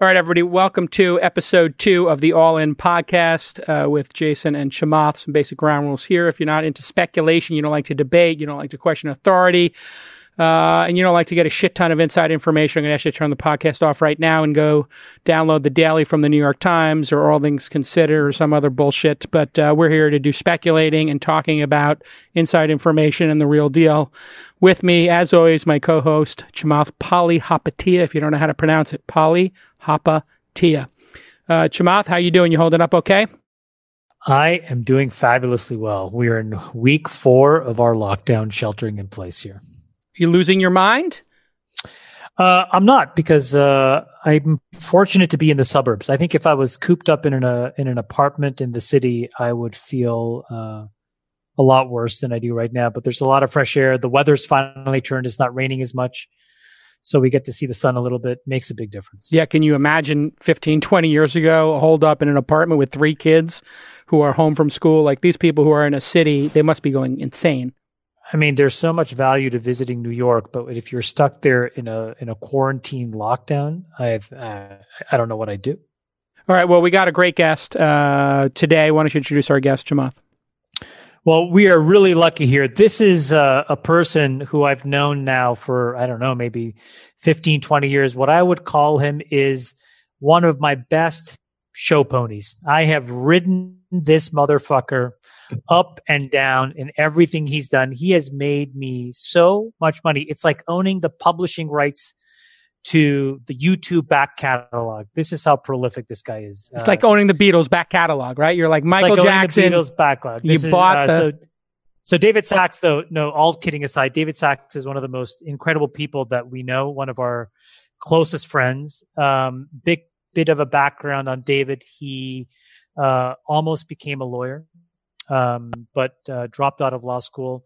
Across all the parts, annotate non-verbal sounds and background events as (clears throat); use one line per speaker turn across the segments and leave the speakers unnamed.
All right, everybody, welcome to episode two of the All In podcast uh, with Jason and Chamath. Some basic ground rules here. If you're not into speculation, you don't like to debate, you don't like to question authority, uh, and you don't like to get a shit ton of inside information, I'm going to to turn the podcast off right now and go download the daily from the New York Times or All Things Considered or some other bullshit. But uh, we're here to do speculating and talking about inside information and the real deal. With me, as always, my co-host Chamath Palihapitiya. If you don't know how to pronounce it, Palihapitiya. Uh, Chamath, how you doing? You holding up okay?
I am doing fabulously well. We are in week four of our lockdown sheltering in place here.
You losing your mind?
Uh, I'm not because uh, I'm fortunate to be in the suburbs. I think if I was cooped up in an uh, in an apartment in the city, I would feel uh, a lot worse than I do right now. But there's a lot of fresh air. The weather's finally turned. It's not raining as much. So we get to see the sun a little bit. Makes a big difference.
Yeah. Can you imagine 15, 20 years ago, holed up in an apartment with three kids who are home from school? Like these people who are in a city, they must be going insane.
I mean, there's so much value to visiting New York, but if you're stuck there in a in a quarantine lockdown, I've uh, I don't know what I do.
All right. Well, we got a great guest uh, today. Why don't you introduce our guest, Chamath?
Well, we are really lucky here. This is uh, a person who I've known now for, I don't know, maybe 15, 20 years. What I would call him is one of my best show ponies. I have ridden this motherfucker up and down in everything he's done. He has made me so much money. It's like owning the publishing rights to the YouTube back catalog. This is how prolific this guy is.
It's uh, like owning the Beatles back catalog, right? You're like Michael
like
Jackson.
The Beatles backlog.
This you is, bought uh, the.
So, so David Sacks, though, no, all kidding aside, David Sacks is one of the most incredible people that we know. One of our closest friends. Um, big bit of a background on David. He uh, almost became a lawyer, um, but uh, dropped out of law school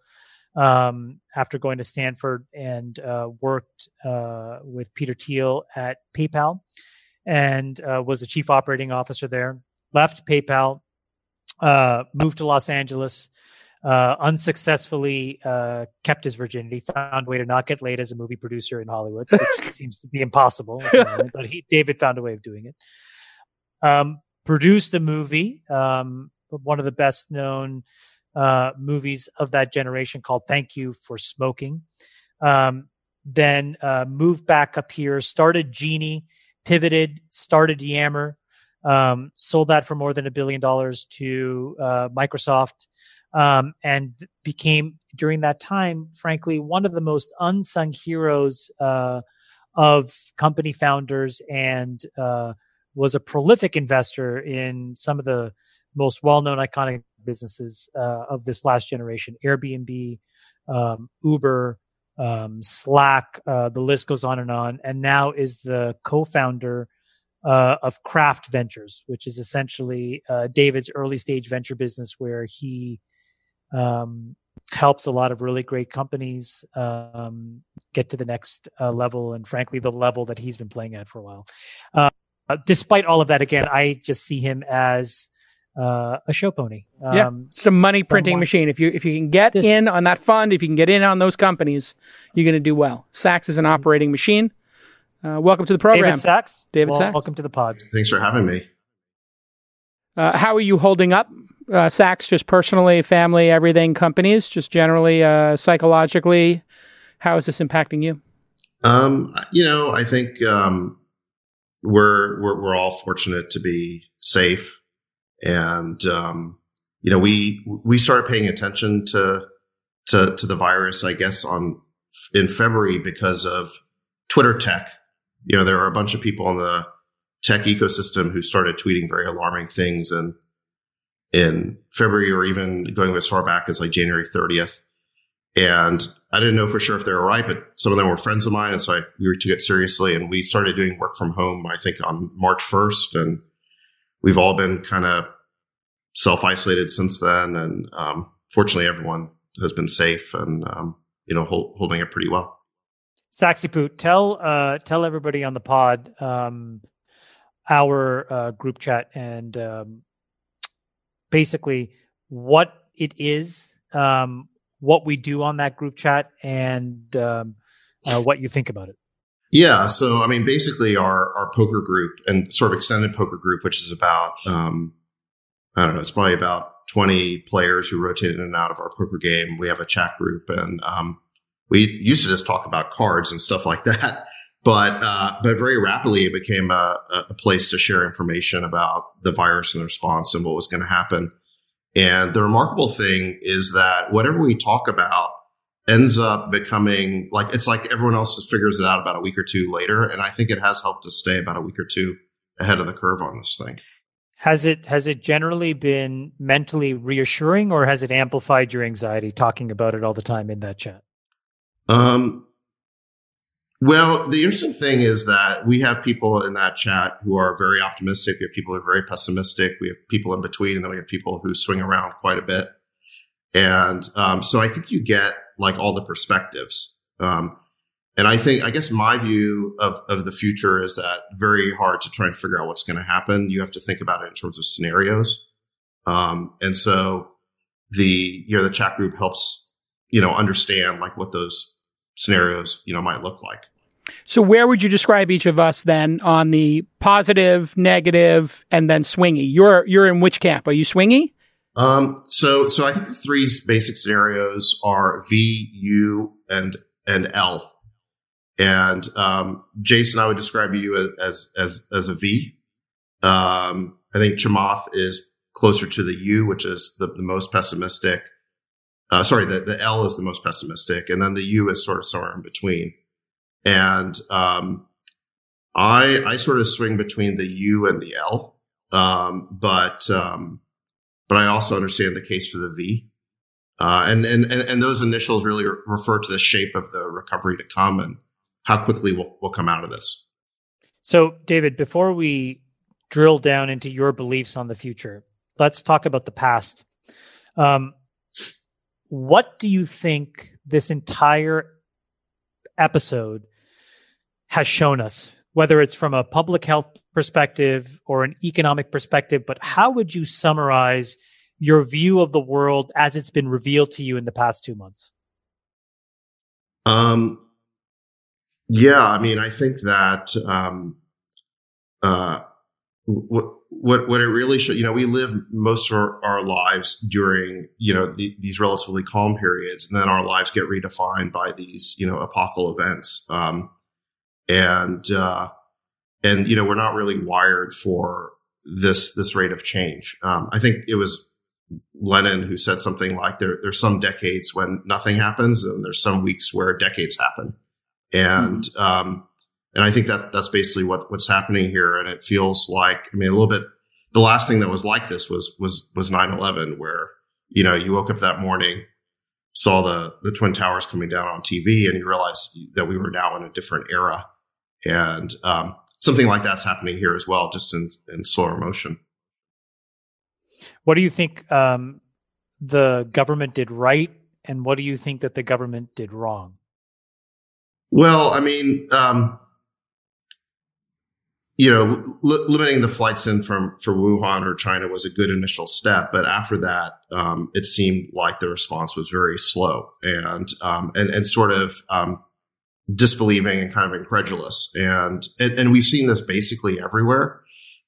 um, after going to Stanford and uh, worked uh, with Peter Thiel at PayPal and uh, was a chief operating officer there. Left PayPal, uh, moved to Los Angeles, uh, unsuccessfully uh, kept his virginity, found a way to not get laid as a movie producer in Hollywood, which (laughs) seems to be impossible. but he, David found a way of doing it. Um, produced a movie, um, one of the best known uh, movies of that generation called Thank You for Smoking. Um, then uh, moved back up here, started Geni, pivoted, started Yammer, um, sold that for more than a billion dollars to uh, Microsoft, um, and became during that time, frankly, one of the most unsung heroes uh, of company founders and uh, was a prolific investor in some of the most well-known iconic businesses uh, of this last generation Airbnb, um, Uber, um, Slack, uh, the list goes on and on. And now is the co founder uh, of Craft Ventures, which is essentially uh, David's early stage venture business where he um, helps a lot of really great companies um, get to the next uh, level. And frankly, the level that he's been playing at for a while. Uh, despite all of that, again, I just see him as uh, a show pony.
Um, yeah, some money printing someone, machine. If you if you can get this, in on that fund, if you can get in on those companies, you're going to do well. Sacks is an operating machine. Uh, welcome to the program,
David Sacks.
David
well,
Sacks.
Welcome to the pod.
Thanks for having me.
Uh, how are you holding up, uh, Sacks? Just personally, family, everything, companies, just generally, uh, psychologically. How is this impacting you?
Um, you know, I think um, we're, we're we're all fortunate to be safe and um, you know we we started paying attention to to to the virus, I guess, on in February because of Twitter tech. You know, there are a bunch of people in the tech ecosystem who started tweeting very alarming things, and in February or even going as far back as like January 30th. And I didn't know for sure if they were right, but some of them were friends of mine. And so I, we took it seriously and we started doing work from home, I think on March 1st. And we've all been kind of self isolated since then, and um, fortunately, everyone has been safe and um, you know hold, holding it pretty well.
Saxy Poot, tell uh, tell everybody on the pod um, our uh, group chat and um, basically what it is, um, what we do on that group chat, and um, uh, what you think about it.
Yeah. So, I mean, basically our, our poker group and sort of extended poker group, which is about, um, I don't know, it's probably about 20 players who rotate in and out of our poker game. We have a chat group and, um, we used to just talk about cards and stuff like (laughs) that. But, uh, but very rapidly it became a, a place to share information about the virus and the response and what was going to happen. And the remarkable thing is that whatever we talk about ends up becoming like it's like everyone else figures it out about a week or two later. And I think it has helped us stay about a week or two ahead of the curve on this thing.
Has it has it generally been mentally reassuring or has it amplified your anxiety talking about it all the time in that chat?
Um well, the interesting thing is that we have people in that chat who are very optimistic. We have people who are very pessimistic. We have people in between, and then we have people who swing around quite a bit. And um, so I think you get like all the perspectives. Um, and I think, I guess my view of, of the future is that very hard to try and figure out what's going to happen. You have to think about it in terms of scenarios. Um, and so the, you know, the chat group helps, you know, understand like what those scenarios, you know, might look like.
So where would you describe each of us then on the positive, negative, and then swingy? You're, you're in which camp? Are you swingy?
Um, so, so I think the three basic scenarios are V, U, and and L. And um, Jason, I would describe you as as as a V. Um, I think Chamath is closer to the U, which is the, the most pessimistic. Uh, sorry, the, the L is the most pessimistic, and then the U is sort of somewhere in between. And um, I I sort of swing between the U and the L, um, but um, but I also understand the case for the V. Uh, and, and, and those initials really refer to the shape of the recovery to come and how quickly we'll, we'll come out of this.
So, David, before we drill down into your beliefs on the future, let's talk about the past. Um, what do you think this entire episode has shown us, whether it's from a public health perspective or an economic perspective, but how would you summarize your view of the world as it's been revealed to you in the past two months?
Um, yeah, I mean, I think that um, uh, what what what it really should, you know, we live most of our, our lives during you know the, these relatively calm periods, and then our lives get redefined by these you know apocalyptic events, um, and uh, and you know we're not really wired for this this rate of change. Um, I think it was Lenin who said something like there there's some decades when nothing happens, and there's some weeks where decades happen, and mm-hmm. um, and I think that that's basically what what's happening here, and it feels like I mean a little bit. The last thing that was like this was was was 9/11, where you know you woke up that morning, saw the the twin towers coming down on TV, and you realized that we were now in a different era, and um, something like that's happening here as well, just in, in slower motion.
What do you think um, the government did right, and what do you think that the government did wrong?
Well, I mean, um, you know, li- limiting the flights in from for Wuhan or China was a good initial step, but after that, um, it seemed like the response was very slow and um, and and sort of um, disbelieving and kind of incredulous. And, and, and we've seen this basically everywhere.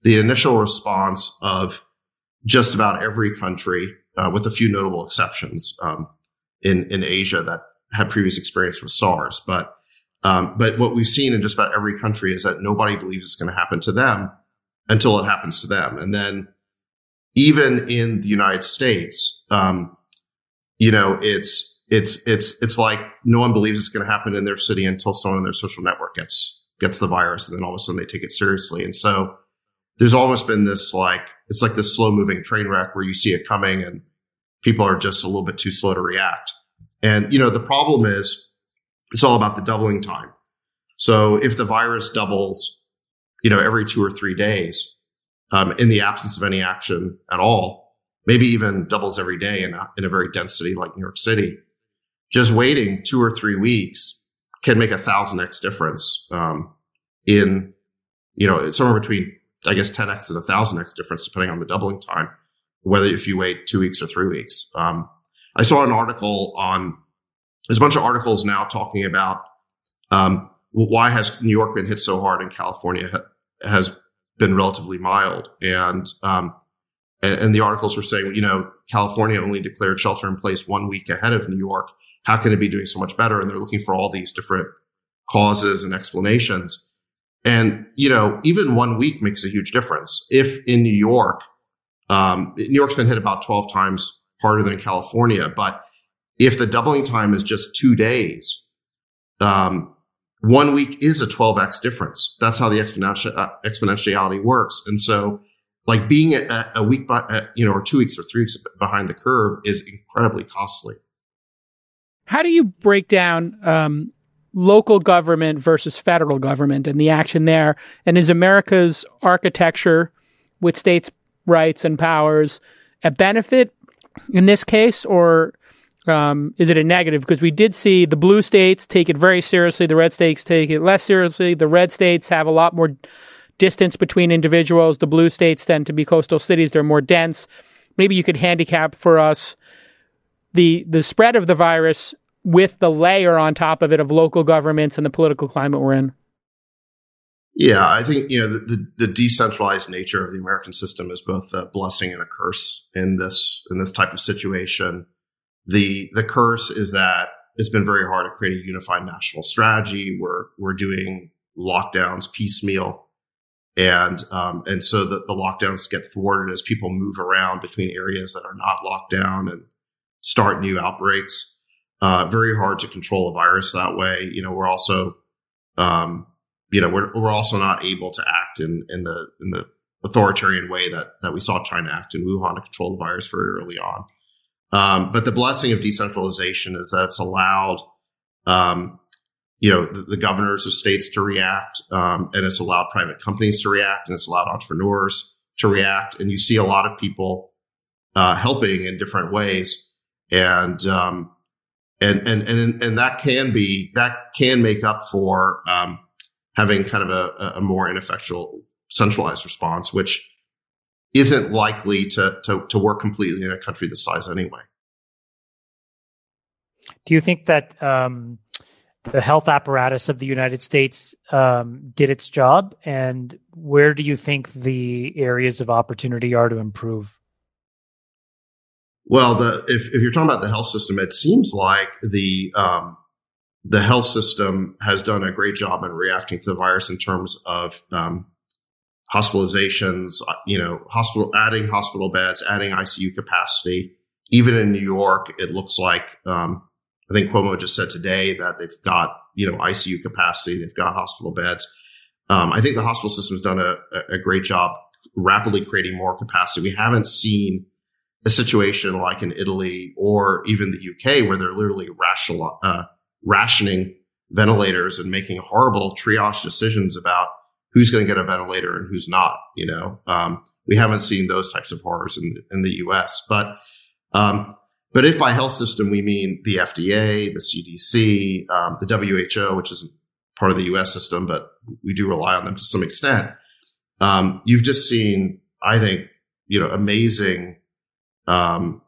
The initial response of just about every country, uh, with a few notable exceptions, um, in, in Asia that had previous experience with SARS. But, um, but what we've seen in just about every country is that nobody believes it's going to happen to them until it happens to them. And then even in the United States, um, you know, it's, it's it's it's like no one believes it's going to happen in their city until someone in their social network gets gets the virus, and then all of a sudden they take it seriously. And so there's almost been this like it's like this slow moving train wreck where you see it coming, and people are just a little bit too slow to react. And you know the problem is it's all about the doubling time. So if the virus doubles, you know, every two or three days, um, in the absence of any action at all, maybe even doubles every day in a, in a very dense city like New York City, just waiting two or three weeks can make a thousand X difference, um, in, you know, somewhere between, I guess, 10X and a thousand X difference, depending on the doubling time, whether if you wait two weeks or three weeks. Um, I saw an article on, there's a bunch of articles now talking about, um, why has New York been hit so hard and California ha- has been relatively mild? And, um, and, and the articles were saying, you know, California only declared shelter in place one week ahead of New York. How can it be doing so much better? And they're looking for all these different causes and explanations. And, you know, even one week makes a huge difference. If in New York, um, New York's been hit about 12 times harder than California, but if the doubling time is just two days, um, one week is a 12x difference. That's how the exponential, uh, exponentiality works. And so like being a, a week, by, uh, you know, or two weeks or three weeks behind the curve is incredibly costly.
How do you break down um, local government versus federal government and the action there? And is America's architecture with states' rights and powers a benefit in this case, or um, is it a negative? Because we did see the blue states take it very seriously, the red states take it less seriously. The red states have a lot more distance between individuals. The blue states tend to be coastal cities; they're more dense. Maybe you could handicap for us the the spread of the virus with the layer on top of it of local governments and the political climate we're in?
Yeah, I think you know the, the, the, decentralized nature of the American system is both a blessing and a curse in this in this type of situation. The the curse is that it's been very hard to create a unified national strategy. We're we're doing lockdowns piecemeal, and um, and so the, the lockdowns get thwarted as people move around between areas that are not locked down and start new outbreaks. Uh, very hard to control a virus that way. You know, we're also, um, you know, we're, we're also not able to act in, in the, in the authoritarian way that, that we saw China act in Wuhan to control the virus very early on. Um, but the blessing of decentralization is that it's allowed, um, you know, the, the, governors of states to react, um, and it's allowed private companies to react, and it's allowed entrepreneurs to react. And you see a lot of people uh, helping in different ways. And um, and and and and that can be that can make up for um, having kind of a, a more ineffectual centralized response, which isn't likely to, to to work completely in a country this size anyway.
Do you think that um, the health apparatus of the United States um, did its job, and where do you think the areas of opportunity are to improve?
Well, the if, if you're talking about the health system, it seems like the um, the health system has done a great job in reacting to the virus in terms of um, hospitalizations. Uh, you know, hospital adding hospital beds, adding ICU capacity. Even in New York, it looks like um, I think Cuomo just said today that they've got you know ICU capacity, they've got hospital beds. Um, I think the hospital system has done a, a great job rapidly creating more capacity. We haven't seen a situation like in Italy or even the UK where they're literally rational, uh, rationing ventilators and making horrible triage decisions about who's going to get a ventilator and who's not. You know, um, we haven't seen those types of horrors in the, in the U.S. But um, but if by health system we mean the FDA, the CDC, um, the WHO, which is part of the U.S. system, but we do rely on them to some extent. Um, you've just seen, I think, you know, amazing um,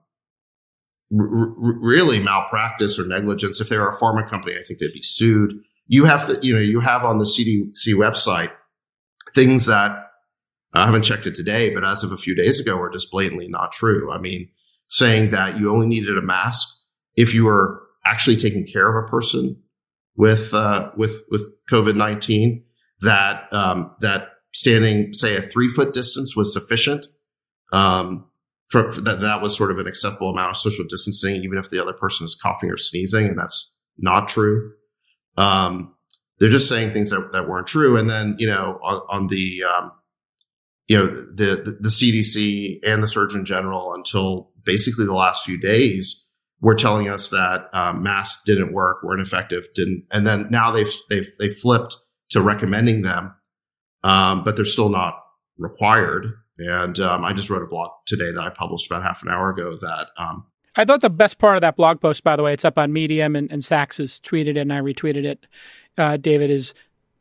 r- really malpractice or negligence. If they were a pharma company, I think they'd be sued. You have to, you know, you have on the CDC website things that I haven't checked it today, but as of a few days ago, are just blatantly not true. I mean, saying that you only needed a mask if you were actually taking care of a person with uh, with with COVID nineteen. That um, that standing, say, a three foot distance was sufficient. Um, for, for that that was sort of an acceptable amount of social distancing, even if the other person is coughing or sneezing, and that's not true. Um, they're just saying things that, that weren't true. And then, you know, on, on the, um, you know, the, the, the CDC and the Surgeon General until basically the last few days were telling us that um, masks didn't work, were ineffective, didn't, and then now they've they've they flipped to recommending them, um, but they're still not required. And um, I just wrote a blog today that I published about half an hour ago that. Um,
I thought the best part of that blog post, by the way, it's up on Medium and, and Sacks has tweeted it and I retweeted it, uh, David, is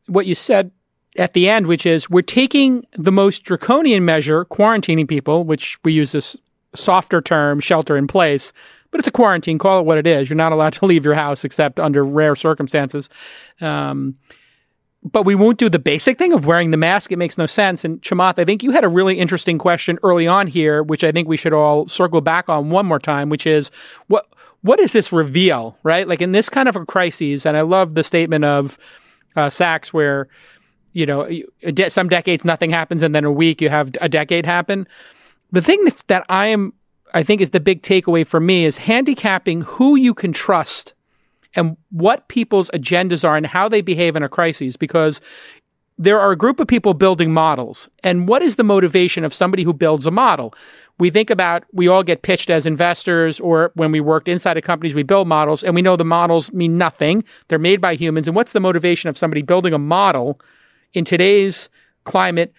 what you said at the end, which is we're taking the most draconian measure, quarantining people, which we use this softer term, shelter in place, but it's a quarantine. Call it what it is. You're not allowed to leave your house except under rare circumstances. Um, but we won't do the basic thing of wearing the mask. It makes no sense. And Chamath, I think you had a really interesting question early on here, which I think we should all circle back on one more time, which is what what does this reveal, right? Like in this kind of a crisis, and I love the statement of uh, Sacks where you know some decades nothing happens, and then a week you have a decade happen. The thing that I am, I think, is the big takeaway for me is handicapping who you can trust and what people's agendas are and how they behave in a crisis because there are a group of people building models. And what is the motivation of somebody who builds a model? We think about, we all get pitched as investors, or when we worked inside of companies, we build models, and we know the models mean nothing. They're made by humans. And what's the motivation of somebody building a model in today's climate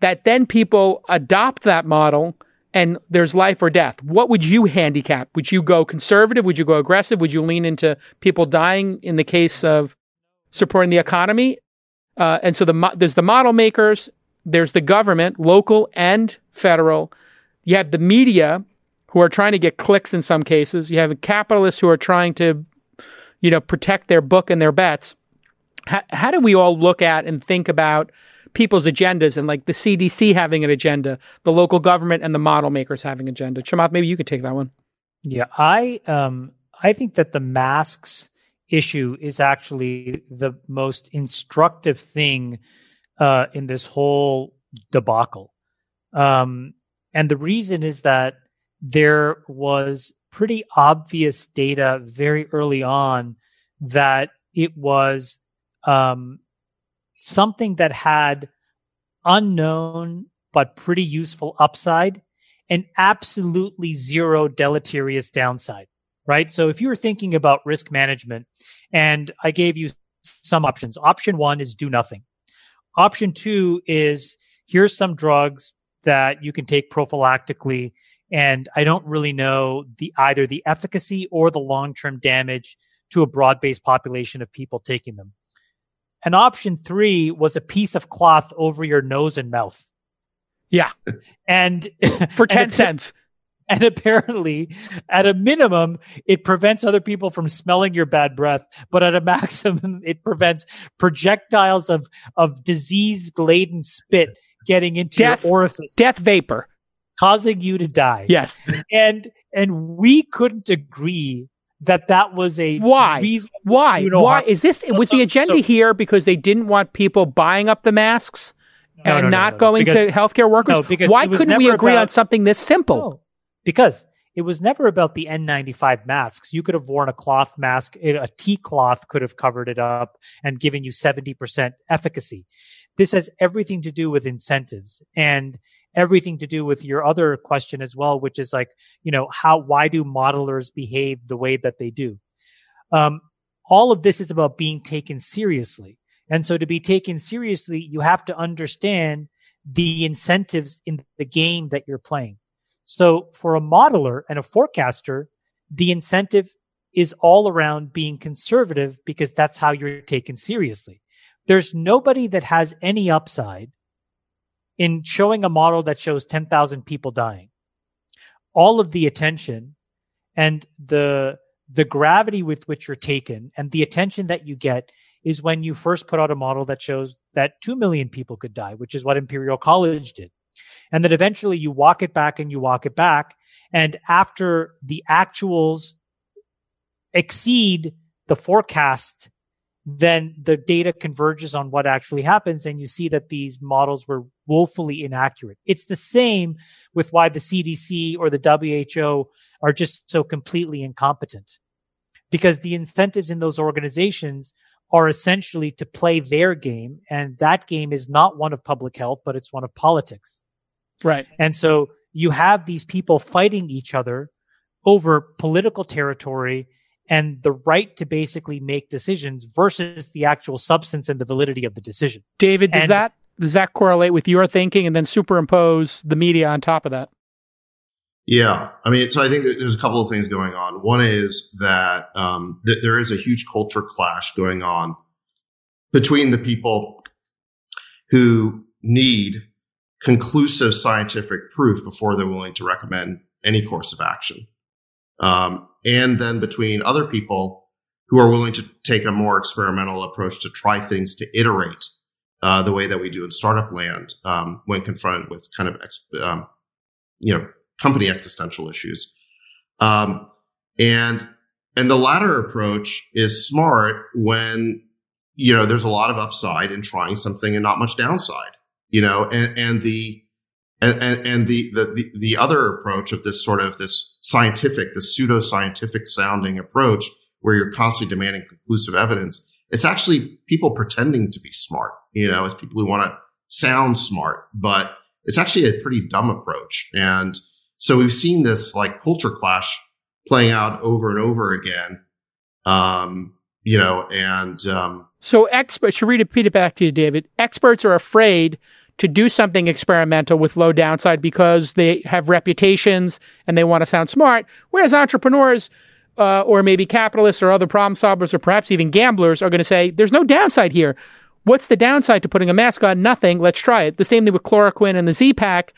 that then people adopt that model and there's life or death. What would you handicap? Would you go conservative? Would you go aggressive? Would you lean into people dying in the case of supporting the economy? Uh, and so the there's the model makers, there's the government, local and federal. You have the media who are trying to get clicks in some cases. You have capitalists who are trying to, you know, protect their book and their bets. How, how do we all look at and think about people's agendas and like the CDC having an agenda, the local government and the model makers having agenda. Chamath, maybe you could take that one.
Yeah, I um I think that the masks issue is actually the most instructive thing uh, in this whole debacle. Um, and the reason is that there was pretty obvious data very early on that it was um, something that had unknown but pretty useful upside and absolutely zero deleterious downside, right? So if you were thinking about risk management and I gave you some options, option one is do nothing. Option two is here's some drugs that you can take prophylactically. And I don't really know the either the efficacy or the long-term damage to a broad-based population of people taking them. And option three was a piece of cloth over your nose and mouth.
Yeah.
And
for (laughs) 10 and cents. (laughs)
And apparently, at a minimum, it prevents other people from smelling your bad breath. But at a (laughs) maximum, it prevents projectiles of, of disease laden spit getting into
death,
your orifice.
Death vapor.
Causing you to die.
Yes.
And, and we couldn't agree that that was a
why
reason,
why you know, why is this was the agenda so, here because they didn't want people buying up the masks no, and no, no, not going because, to healthcare workers
because
why couldn't we agree
about,
on something this simple
because it was never about the N95 masks. You could have worn a cloth mask, a tea cloth could have covered it up and given you 70% efficacy. This has everything to do with incentives. And everything to do with your other question as well, which is like, you know, how, why do modelers behave the way that they do? Um, all of this is about being taken seriously. And so to be taken seriously, you have to understand the incentives in the game that you're playing. So for a modeler and a forecaster, the incentive is all around being conservative because that's how you're taken seriously. There's nobody that has any upside in showing a model that shows 10,000 people dying, all of the attention and the the gravity with which you're taken and the attention that you get is when you first put out a model that shows that 2 million people could die, which is what Imperial College did. And then eventually you walk it back and you walk it back. And after the actuals exceed the forecast then the data converges on what actually happens and you see that these models were woefully inaccurate. It's the same with why the CDC or the WHO are just so completely incompetent because the incentives in those organizations are essentially to play their game. And that game is not one of public health, but it's one of politics.
Right.
And so you have these people fighting each other over political territory and the right to basically make decisions versus the actual substance and the validity of the decision.
David, does
and,
that does that correlate with your thinking and then superimpose the media on top of that?
Yeah, I mean, so I think there's a couple of things going on. One is that um, th- there is a huge culture clash going on between the people who need conclusive scientific proof before they're willing to recommend any course of action um, and then between other people who are willing to take a more experimental approach to try things to iterate uh, the way that we do in startup land um, when confronted with kind of ex- um, you know company existential issues. Um, and and the latter approach is smart when you know there's a lot of upside in trying something and not much downside. You know, and and the and, and, and the, the, the other approach of this sort of this scientific, the pseudo scientific sounding approach where you're constantly demanding conclusive evidence, it's actually people pretending to be smart. You know, it's people who want to sound smart, but it's actually a pretty dumb approach. And so we've seen this like culture clash playing out over and over again. Um, you know, and um,
so experts should repeat it back to you, David. Experts are afraid to do something experimental with low downside because they have reputations and they want to sound smart. Whereas entrepreneurs, uh, or maybe capitalists or other problem solvers, or perhaps even gamblers, are going to say, "There's no downside here. What's the downside to putting a mask on? Nothing. Let's try it." The same thing with chloroquine and the Z-Pak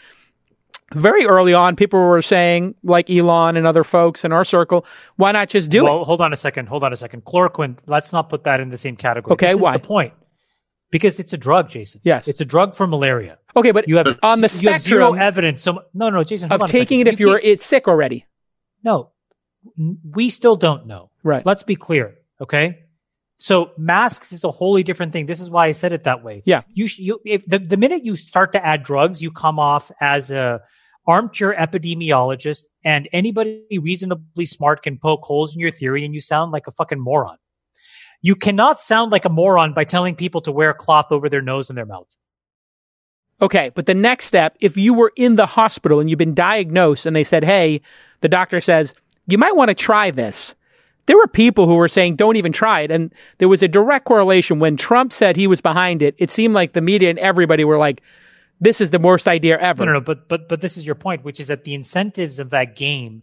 very early on, people were saying, like Elon and other folks in our circle, why not just do
well,
it?
hold on a second. Hold on a second. Chloroquine, let's not put that in the same category.
Okay,
this
why?
the point. Because it's a drug, Jason.
Yes.
It's a drug for malaria.
Okay, but
You have
on the spectrum,
you have zero evidence. So no, no, Jason,
of taking it if
You
you're
keep-
it's sick already.
no, we still don't know.
Right.
Let's be clear. Okay. So masks is a wholly different thing. This is why I said it that way.
Yeah.
You, sh- you if the, the minute you start to add drugs, you come off as a armchair epidemiologist and anybody reasonably smart can poke holes in your theory and you sound like a fucking moron. You cannot sound like a moron by telling people to wear cloth over their nose and their mouth.
Okay, but the next step, if you were in the hospital and you've been diagnosed and they said, hey, the doctor says, you might want to try this. There were people who were saying, don't even try it. And there was a direct correlation. When Trump said he was behind it, it seemed like the media and everybody were like, this is the worst idea ever.
No, no, no, but but but this is your point, which is that the incentives of that game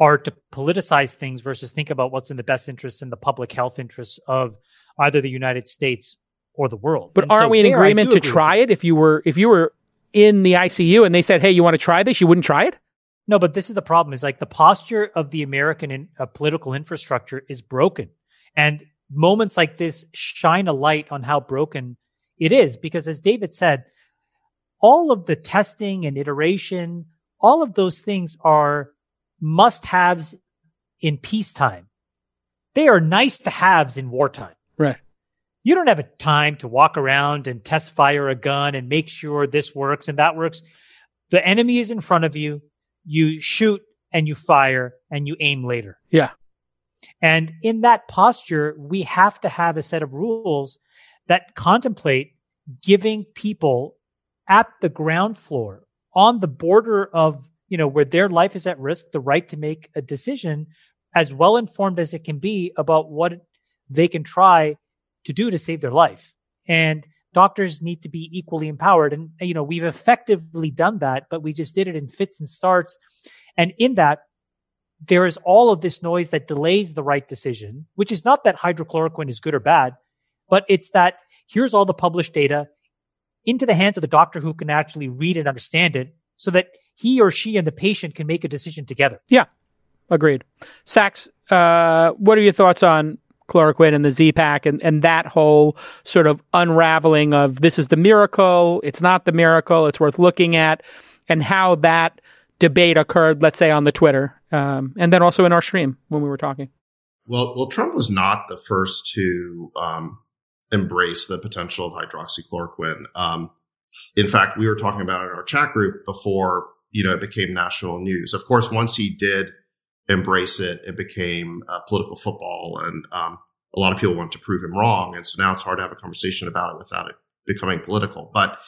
are to politicize things versus think about what's in the best interest and the public health interests of either the United States or the world.
But
And
aren't
so
we in agreement to
agree
try it? If you were, if you were in the ICU and they said, hey, you want to try this? You wouldn't try it?
No, but this is the problem: is like the posture of the American in, uh, political infrastructure is broken, and moments like this shine a light on how broken it is. Because, as David said, all of the testing and iteration, all of those things are must-haves in peacetime. They are nice to haves in wartime.
Right.
You don't have a time to walk around and test fire a gun and make sure this works and that works. The enemy is in front of you. You shoot and you fire and you aim later.
Yeah.
And in that posture, we have to have a set of rules that contemplate giving people at the ground floor on the border of, you know, where their life is at risk, the right to make a decision as well informed as it can be about what they can try to do to save their life. And doctors need to be equally empowered. And, you know, we've effectively done that, but we just did it in fits and starts. And in that, there is all of this noise that delays the right decision, which is not that hydrochloroquine is good or bad, but it's that here's all the published data into the hands of the doctor who can actually read and understand it so that he or she and the patient can make a decision together.
Yeah, agreed. Sacks, uh, what are your thoughts on chloroquine and the Z-Pak and, and that whole sort of unraveling of this is the miracle, it's not the miracle, it's worth looking at, and how that debate occurred, let's say on the Twitter, um, and then also in our stream when we were talking.
Well, well, Trump was not the first to um, embrace the potential of hydroxychloroquine. Um, in fact, we were talking about it in our chat group before you know it became national news. Of course, once he did embrace it, it became uh, political football, and um, a lot of people want to prove him wrong. And so now it's hard to have a conversation about it without it becoming political. But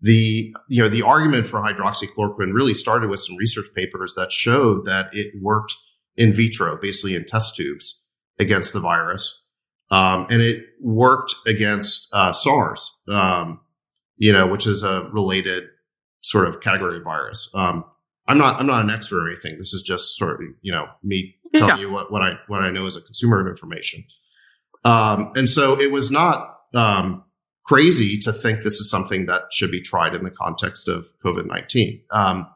the you know the argument for hydroxychloroquine really started with some research papers that showed that it worked in vitro, basically in test tubes, against the virus, um, and it worked against uh, SARS, um, you know, which is a related sort of category of virus. Um, I'm not I'm not an expert or anything. This is just sort of you know me telling you what, what I what I know as a consumer of information. Um, and so it was not um, crazy to think this is something that should be tried in the context of COVID nineteen. Um,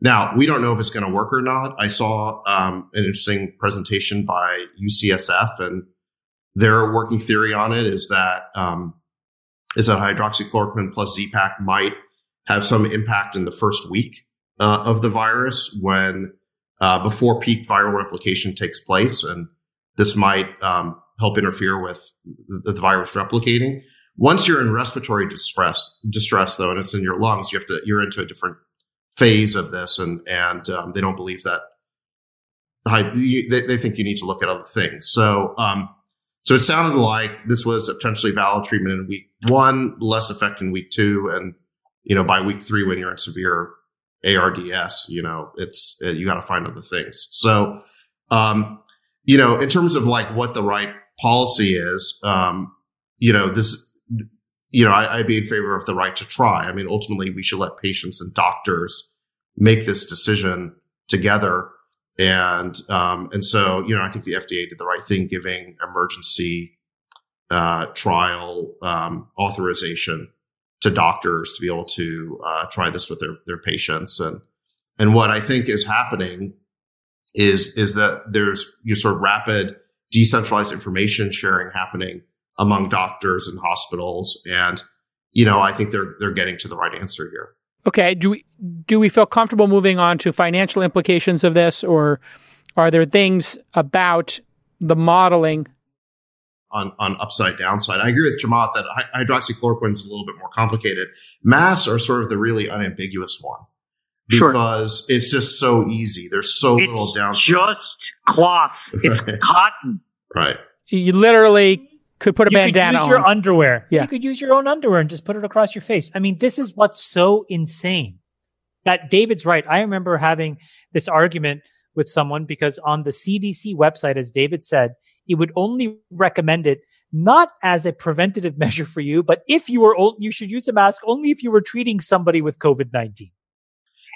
now we don't know if it's going to work or not. I saw um, an interesting presentation by UCSF and their working theory on it is that um, is that hydroxychloroquine plus Z-Pak might have some impact in the first week uh, of the virus when uh, before peak viral replication takes place, and this might um, help interfere with the, the, virus replicating. Once you're in respiratory distress, distress though, and it's in your lungs, you have to you're into a different phase of this, and and um, they don't believe that. They, they think you need to look at other things. So um, so it sounded like this was a potentially valid treatment in week one, less effect in week two, and you know by week three when you're in severe ARDS, you know it's you got to find other things. So um, you know in terms of like what the right policy is, um, you know this. You know, I, I'd be in favor of the right to try. I mean, ultimately, we should let patients and doctors make this decision together and um, and so you know I think the FDA did the right thing giving emergency uh, trial um, authorization to doctors to be able to uh, try this with their their patients and and what I think is happening is is that there's your sort of rapid decentralized information sharing happening among doctors and hospitals and you know I think they're they're getting to the right answer here.
Okay, do we do we feel comfortable moving on to financial implications of this, or are there things about the modeling
on on upside downside? I agree with Chamath that hydroxychloroquine is a little bit more complicated. Masks are sort of the really unambiguous one because sure. it's just so easy. There's so
it's
little downside.
Just cloth. It's (laughs) cotton.
Right.
You literally could put a
you
bandana
could use
on.
your underwear.
Yeah.
You could use your own underwear and just put it across your face. I mean, this is what's so insane that David's right. I remember having this argument with someone because on the CDC website, as David said, it would only recommend it not as a preventative (laughs) measure for you, but if you were old, you should use a mask only if you were treating somebody with COVID-19.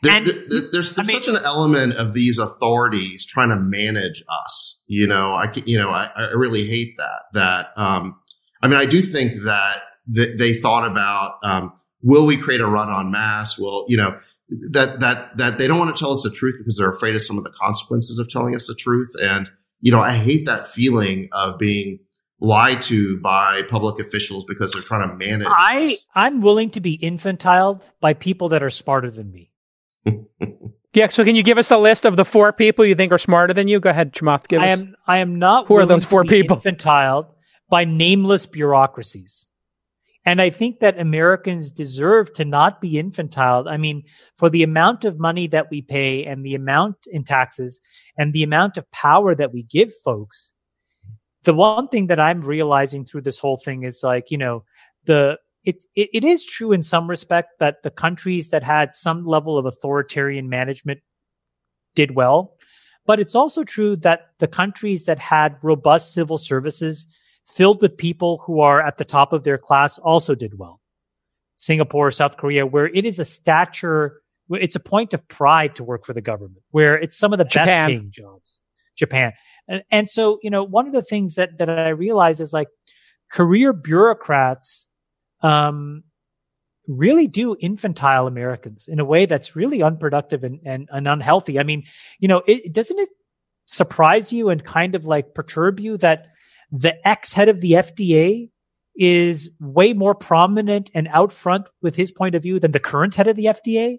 There, and, there, there's, there's mean, such an element of these authorities trying to manage us. You know, I you know I, I really hate that. That um, I mean, I do think that th- they thought about um, will we create a run on mass? Well, you know that that that they don't want to tell us the truth because they're afraid of some of the consequences of telling us the truth. And you know, I hate that feeling of being lied to by public officials because they're trying to manage.
I I'm willing to be infantile by people that are smarter than me. (laughs)
yeah. So can you give us a list of the four people you think are smarter than you? Go ahead, Chamath. Give
I
us.
am. I am not.
Who are those four people?
Infantile by nameless bureaucracies. And I think that Americans deserve to not be infantile. I mean, for the amount of money that we pay and the amount in taxes and the amount of power that we give folks, the one thing that I'm realizing through this whole thing is like, you know, the it's it, it is true in some respect that the countries that had some level of authoritarian management did well but it's also true that the countries that had robust civil services filled with people who are at the top of their class also did well. Singapore south korea where it is a stature it's a point of pride to work for the government where it's some of the Japan. best paying jobs. Japan. And, and so you know one of the things that that i realize is like career bureaucrats um, really do infantile Americans in a way that's really unproductive and, and, and unhealthy. I mean, you know, it, doesn't it surprise you and kind of like perturb you that the ex head of the FDA is way more prominent and out front with his point of view than the current head of the FDA?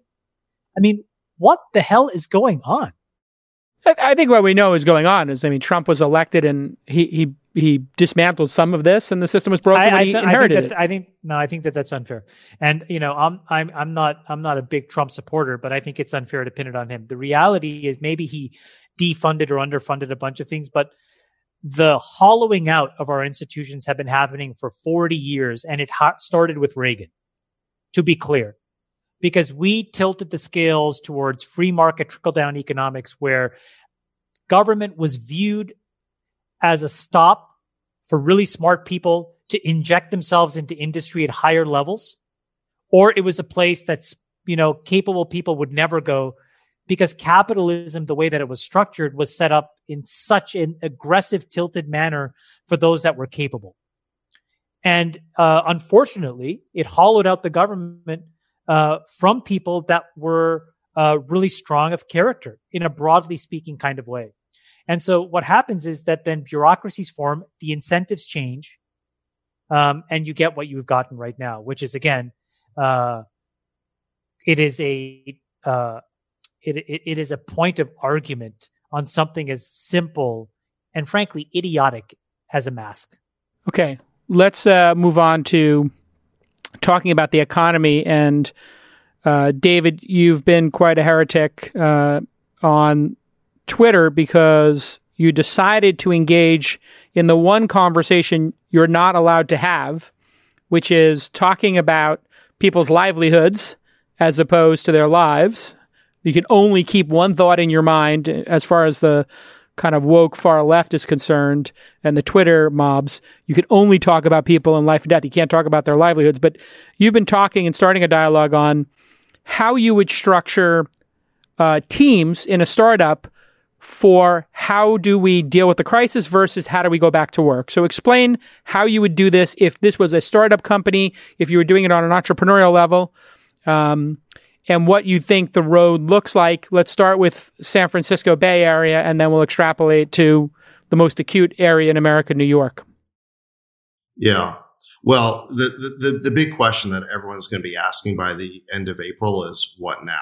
I mean, what the hell is going on?
I think what we know is going on is, I mean, Trump was elected and he he he dismantled some of this, and the system was broken I, I th- he inherited
I think,
it.
I think no, I think that that's unfair. And you know, I'm I'm I'm not I'm not a big Trump supporter, but I think it's unfair to pin it on him. The reality is maybe he defunded or underfunded a bunch of things, but the hollowing out of our institutions have been happening for 40 years, and it ha- started with Reagan. To be clear, because we tilted the scales towards free market trickle down economics where government was viewed as a stop for really smart people to inject themselves into industry at higher levels, or it was a place that's, you know, capable people would never go because capitalism, the way that it was structured was set up in such an aggressive, tilted manner for those that were capable. And, uh, unfortunately, it hollowed out the government, uh, from people that were, uh, really strong of character in a broadly speaking kind of way. And so what happens is that then bureaucracies form, the incentives change, um, and you get what you've gotten right now, which is again, uh, it is a uh, it, it, it is a point of argument on something as simple and frankly idiotic as a mask.
Okay, let's uh, move on to talking about the economy. And uh, David, you've been quite a heretic uh, on Twitter because you decided to engage in the one conversation you're not allowed to have, which is talking about people's livelihoods as opposed to their lives. You can only keep one thought in your mind as far as the kind of woke far left is concerned and the Twitter mobs. You can only talk about people in life and death. You can't talk about their livelihoods. But you've been talking and starting a dialogue on how you would structure uh, teams in a startup for how do we deal with the crisis versus how do we go back to work. So explain how you would do this if this was a startup company, if you were doing it on an entrepreneurial level. Um, and what you think the road looks like. Let's start with San Francisco Bay Area, and then we'll extrapolate to the most acute area in America, New York.
Yeah. Well, the, the, the big question that everyone's going to be asking by the end of April is what now?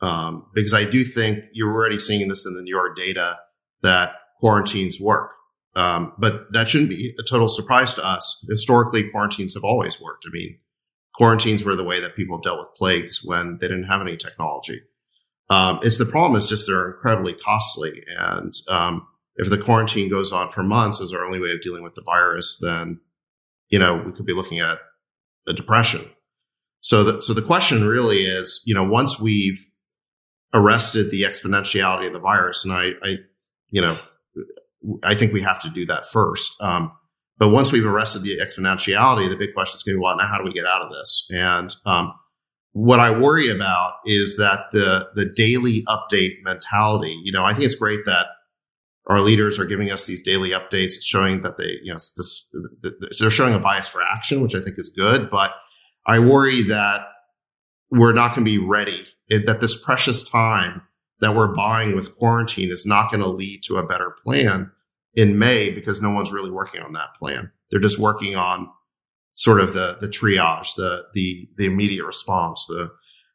Um, because I do think you're already seeing this in the New York data that quarantines work. Um, but that shouldn't be a total surprise to us. Historically, quarantines have always worked. I mean, quarantines were the way that people dealt with plagues when they didn't have any technology. Um, it's the problem is just they're incredibly costly. And um, if the quarantine goes on for months as our only way of dealing with the virus, then, you know, we could be looking at a depression. So the, so the question really is, you know, once we've arrested the exponentiality of the virus, and I, I you know, I think we have to do that first. Um, but once we've arrested the exponentiality, the big question is going to be, well, now how do we get out of this? And um, what I worry about is that the the daily update mentality. You know, I think it's great that our leaders are giving us these daily updates, showing that they, you know, this they're showing a bias for action, which I think is good. But I worry that we're not going to be ready. That this precious time that we're buying with quarantine is not going to lead to a better plan in May because no one's really working on that plan. They're just working on sort of the the triage, the the the immediate response, the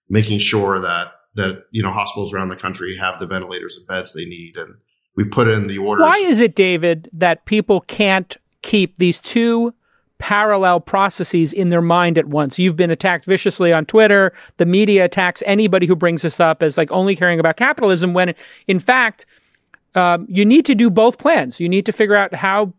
making sure that that you know hospitals around the country have the ventilators and beds they need, and we put in the orders.
Why is it, David, that people can't keep these two parallel processes in their mind at once? You've been attacked viciously on Twitter. The media attacks anybody who brings this up as like only caring about capitalism, when in fact um, you need to do both plans. You need to figure out how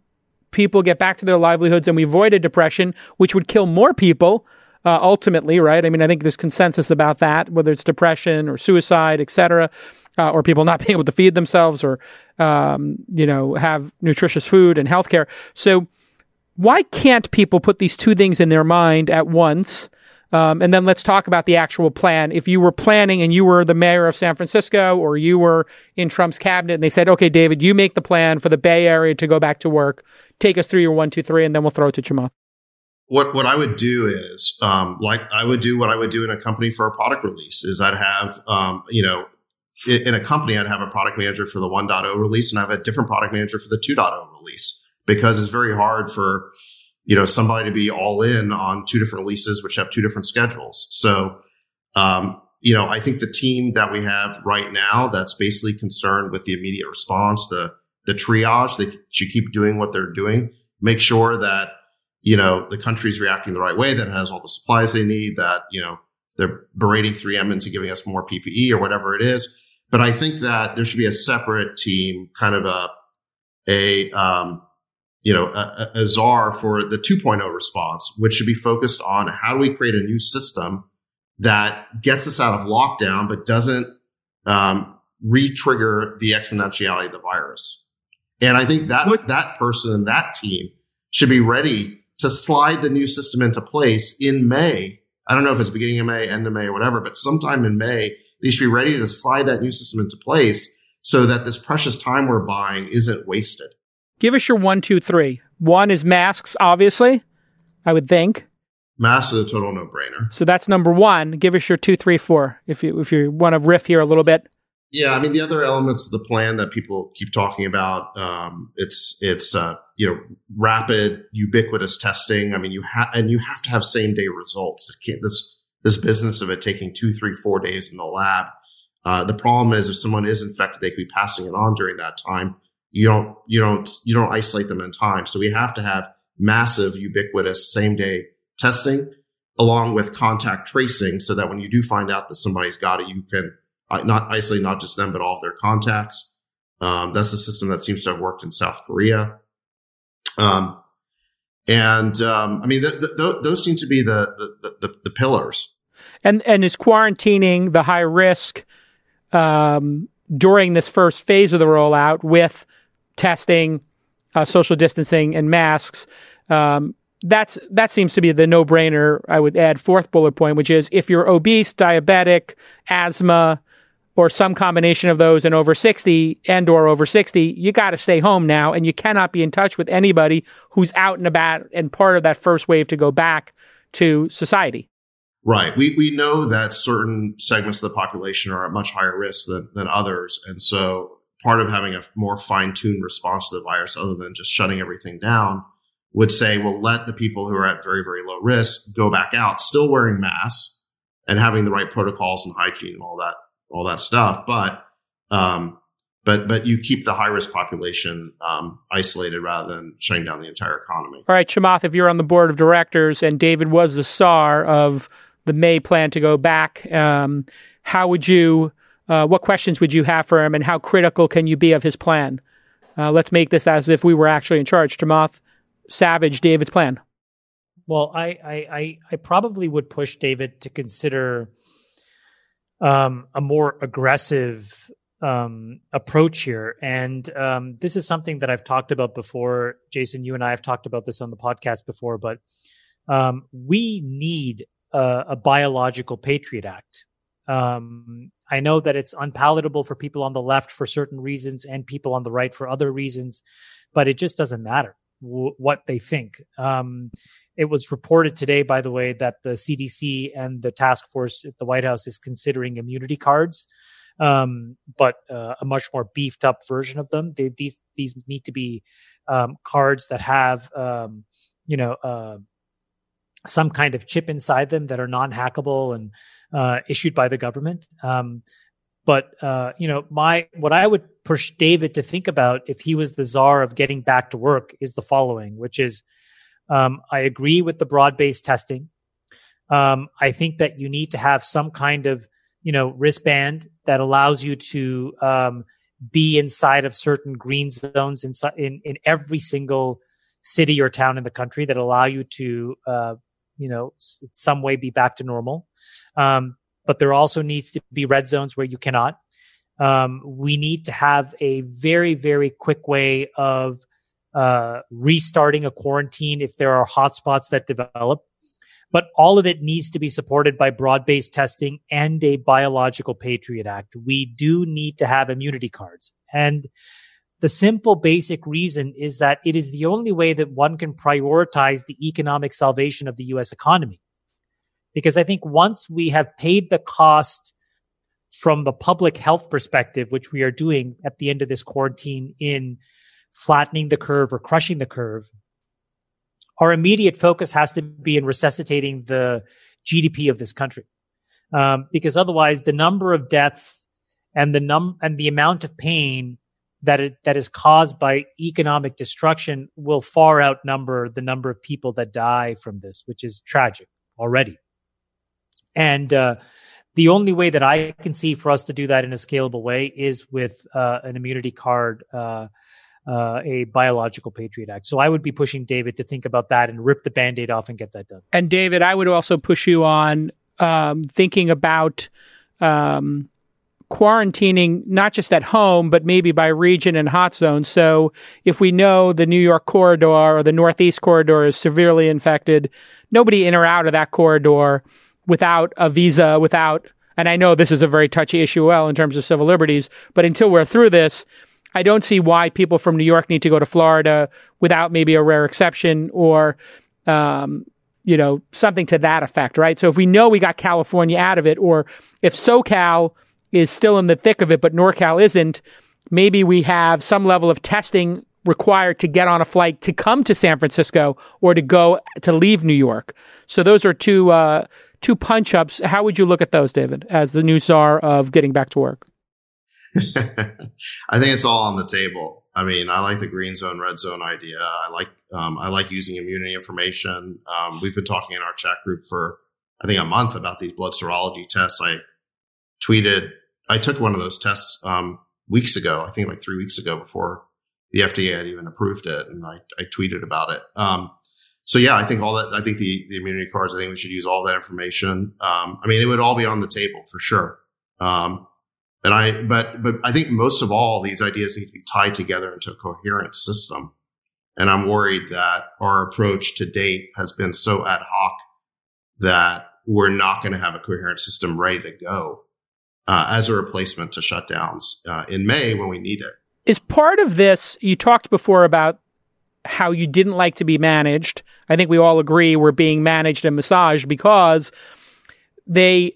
people get back to their livelihoods and we avoid a depression, which would kill more people uh, ultimately, right? I mean, I think there's consensus about that, whether it's depression or suicide, et cetera, uh, or people (laughs) not being able to feed themselves or, um, you know, have nutritious food and healthcare. So why can't people put these two things in their mind at once? Um, and then let's talk about the actual plan. If you were planning and you were the mayor of San Francisco or you were in Trump's cabinet and they said, okay, David, you make the plan for the Bay Area to go back to work, take us through your one, two, three, and then we'll throw it to Chamath.
What, what I would do is, um, like I would do what I would do in a company for a product release is I'd have, um, you know, in a company, I'd have a product manager for the 1.0 release and I have a different product manager for the 2.0 release because it's very hard for, you know somebody to be all in on two different leases which have two different schedules. So um, you know i think the team that we have right now that's basically concerned with the immediate response the the triage they should keep doing what they're doing make sure that you know the country's reacting the right way that it has all the supplies they need that you know they're berating 3m into giving us more ppe or whatever it is. But i think that there should be a separate team kind of a a um, you know, a, a czar for the 2.0 response, which should be focused on how do we create a new system that gets us out of lockdown, but doesn't um, re-trigger the exponentiality of the virus. And I think that what? that person and that team should be ready to slide the new system into place in May. I don't know if it's beginning of May, end of May, or whatever, but sometime in May, they should be ready to slide that new system into place so that this precious time we're buying isn't wasted.
Give us your one, two, three. One is masks, obviously, I would think.
Masks is a total no brainer.
So that's number one. Give us your two, three, four. If you if you want to riff here a little bit.
Yeah, I mean the other elements of the plan that people keep talking about, um, it's it's uh, you know rapid, ubiquitous testing. I mean you have and you have to have same day results. this this business of it taking two, three, four days in the lab. Uh, the problem is if someone is infected, they could be passing it on during that time. You don't you don't you don't isolate them in time. So we have to have massive, ubiquitous, same day testing along with contact tracing, so that when you do find out that somebody's got it, you can uh, not isolate not just them but all of their contacts. Um, that's a system that seems to have worked in South Korea. Um, and um, I mean, th- th- those seem to be the, the the, the pillars.
And and is quarantining the high risk um, during this first phase of the rollout with testing, uh, social distancing, and masks. Um, that's that seems to be the no brainer. I would add fourth bullet point, which is if you're obese, diabetic, asthma, or some combination of those and over 60 and or over 60 you got to stay home now and you cannot be in touch with anybody who's out and about and part of that first wave to go back to society
right we, we know that certain segments of the population are at much higher risk than, than others and so part of having a more fine-tuned response to the virus other than just shutting everything down would say well let the people who are at very very low risk go back out still wearing masks and having the right protocols and hygiene and all that all that stuff. But um, but but you keep the high risk population um, isolated rather than shutting down the entire economy.
All right, Chamath, if you're on the board of directors and David was the czar of the May plan to go back, um, how would you? Uh, what questions would you have for him, and how critical can you be of his plan? Uh, let's make this as if we were actually in charge. Chamath, Savage, David's plan.
Well, I, I, I, I probably would push David to consider um, a more aggressive um, approach here. And um, this is something that I've talked about before. Jason, you and I have talked about this on the podcast before, but um, we need a, a, biological Patriot Act. Um, I know that it's unpalatable for people on the left for certain reasons and people on the right for other reasons, but it just doesn't matter w- what they think. Um, it was reported today, by the way, that the CDC and the task force at the White House is considering immunity cards, um, but uh, a much more beefed up version of them. They, these these need to be um, cards that have, um, you know, uh, some kind of chip inside them that are non-hackable and uh, issued by the government. Um, but uh, you know, my what I would push David to think about if he was the czar of getting back to work is the following, which is um, I agree with the broad based testing. Um, I think that you need to have some kind of, you know, wristband that allows you to um, be inside of certain green zones in, in, in every single city or town in the country that allow you to, uh, you know, some way be back to normal. Um, but there also needs to be red zones where you cannot. Um, we need to have a very, very quick way of uh, restarting a quarantine if there are hotspots that develop. But all of it needs to be supported by broad based testing and a biological patriot act. We do need to have immunity cards. And the simple basic reason is that it is the only way that one can prioritize the economic salvation of the US economy. Because I think once we have paid the cost from the public health perspective, which we are doing at the end of this quarantine in flattening the curve or crushing the curve, our immediate focus has to be in resuscitating the GDP of this country. Um, because otherwise the number of deaths and the num and the amount of pain that it, that is caused by economic destruction will far outnumber the number of people that die from this, which is tragic already. And uh, the only way that I can see for us to do that in a scalable way is with uh, an immunity card uh, uh, a biological Patriot Act. So I would be pushing David to think about that and rip the band aid off and get that done.
And David, I would also push you on um, thinking about um, quarantining, not just at home, but maybe by region and hot zone. So if we know the New York corridor or the Northeast corridor is severely infected, nobody in or out of that corridor without a visa, without and I know this is a very touchy issue, well, in terms of civil liberties, but until we're through this, I don't see why people from New York need to go to Florida without maybe a rare exception or, um, you know, something to that effect, right? So if we know we got California out of it, or if SoCal is still in the thick of it, but NorCal isn't, maybe we have some level of testing required to get on a flight to come to San Francisco or to go to leave New York. So those are two uh, two punch ups. How would you look at those, David, as the new czar of getting back to work? (laughs)
I think it's all on the table. I mean, I like the green zone, red zone idea. I like um, I like using immunity information. Um, we've been talking in our chat group for I think a month about these blood serology tests. I tweeted I took one of those tests um, weeks ago. I think like three weeks ago before the FDA had even approved it, and I, I tweeted about it. Um, so yeah, I think all that. I think the the immunity cards. I think we should use all that information. Um, I mean, it would all be on the table for sure. Um, and I, but but I think most of all, these ideas need to be tied together into a coherent system. And I'm worried that our approach to date has been so ad hoc that we're not going to have a coherent system ready to go uh, as a replacement to shutdowns uh, in May when we need it.
Is part of this, you talked before about how you didn't like to be managed. I think we all agree we're being managed and massaged because they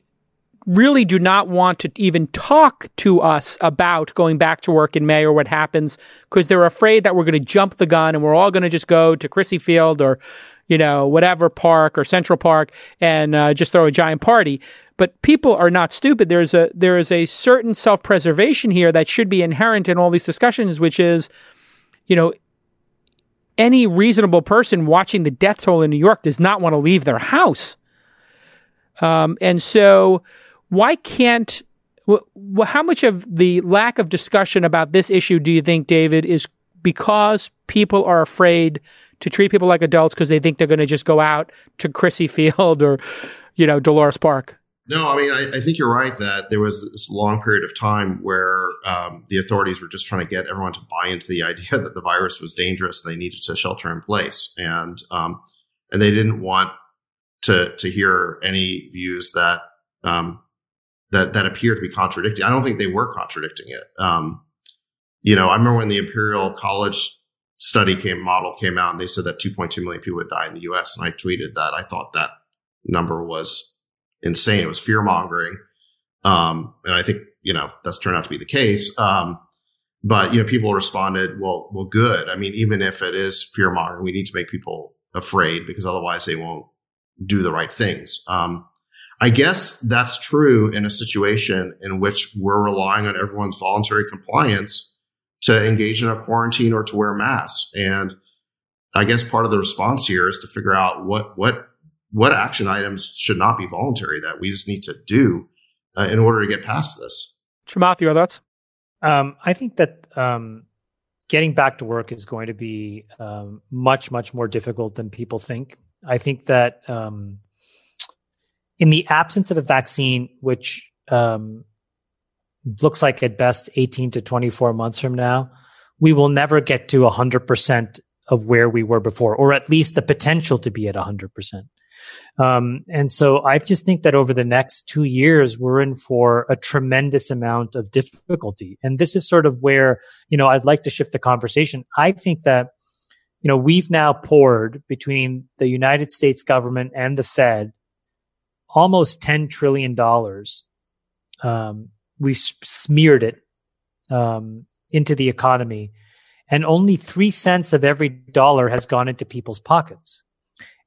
really do not want to even talk to us about going back to work in May or what happens because they're afraid that we're going to jump the gun and we're all going to just go to Crissy Field or, you know, whatever park or Central Park and uh, just throw a giant party. But people are not stupid. There's a there is a certain self preservation here that should be inherent in all these discussions, which is, you know, any reasonable person watching the death toll in New York does not want to leave their house. Um, and so why can't well, how much of the lack of discussion about this issue do you think, David, is because people are afraid to treat people like adults because they think they're going to just go out to Crissy Field or, you know, Dolores Park?
No, I mean, I, I, think you're right that there was this long period of time where um, the authorities were just trying to get everyone to buy into the (laughs) idea that the virus was dangerous. They needed to shelter in place, and um, and they didn't want to to hear any views that um, that that appear to be contradicting. I don't think they were contradicting it. Um, you know, I remember when the Imperial College study came model came out, and they said that 2.2 million people would die in the U.S. And I tweeted that I thought that number was insane. It was fear mongering, um, and I think you know that's turned out to be the case. Um, but you know, people responded, "Well, well, good. I mean, even if it is fear mongering, we need to make people afraid because otherwise they won't do the right things." Um, I guess that's true in a situation in which we're relying on everyone's voluntary compliance to engage in a quarantine or to wear masks. And I guess part of the response here is to figure out what what what action items should not be voluntary that we just need to do uh, in order to get past this.
Chamath, your thoughts?
Um, I think that um, getting back to work is going to be um, much much more difficult than people think. I think that um, in the absence of a vaccine, which um, looks like at best 18 to 24 months from now, we will never get to 100% of where we were before, or at least the potential to be at 100%. Um, and so I just think that over the next two years, we're in for a tremendous amount of difficulty. And this is sort of where, you know, I'd like to shift the conversation. I think that, you know, we've now poured between the United States government and the Fed almost $10 trillion. Um, we smeared it um, into the economy, and only three cents of every dollar has gone into people's pockets.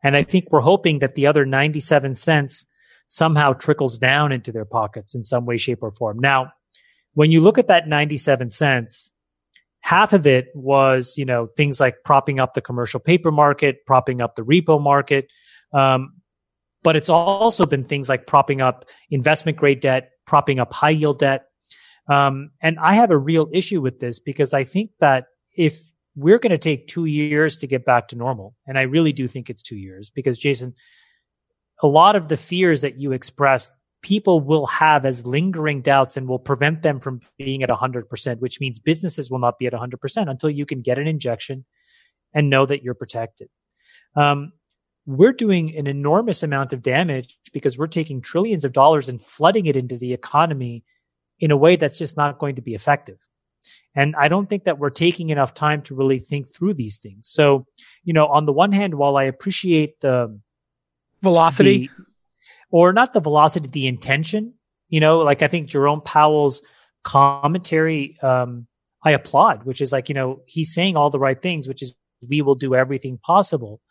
And I think we're hoping that the other 97 cents somehow trickles down into their pockets in some way, shape, or form. Now, when you look at that 97 cents, half of it was, you know, things like propping up the commercial paper market, propping up the repo market. Um, but it's also been things like propping up investment grade debt, propping up high yield debt. Um, and I have a real issue with this because I think that if we're going to take two years to get back to normal, and I really do think it's two years because Jason, a lot of the fears that you expressed, people will have as lingering doubts and will prevent them from being at 100%, which means businesses will not be at 100% until you can get an injection and know that you're protected. Um, we're doing an enormous amount of damage because we're taking trillions of dollars and flooding it into the economy in a way that's just not going to be effective. And I don't think that we're taking enough time to really think through these things. So, you know, on the one hand, while I appreciate the
velocity
the, or not the velocity, the intention You know, like I think Jerome Powell's commentary, um, I applaud, which is like, you know, he's saying all the right things, which is we will do everything possible.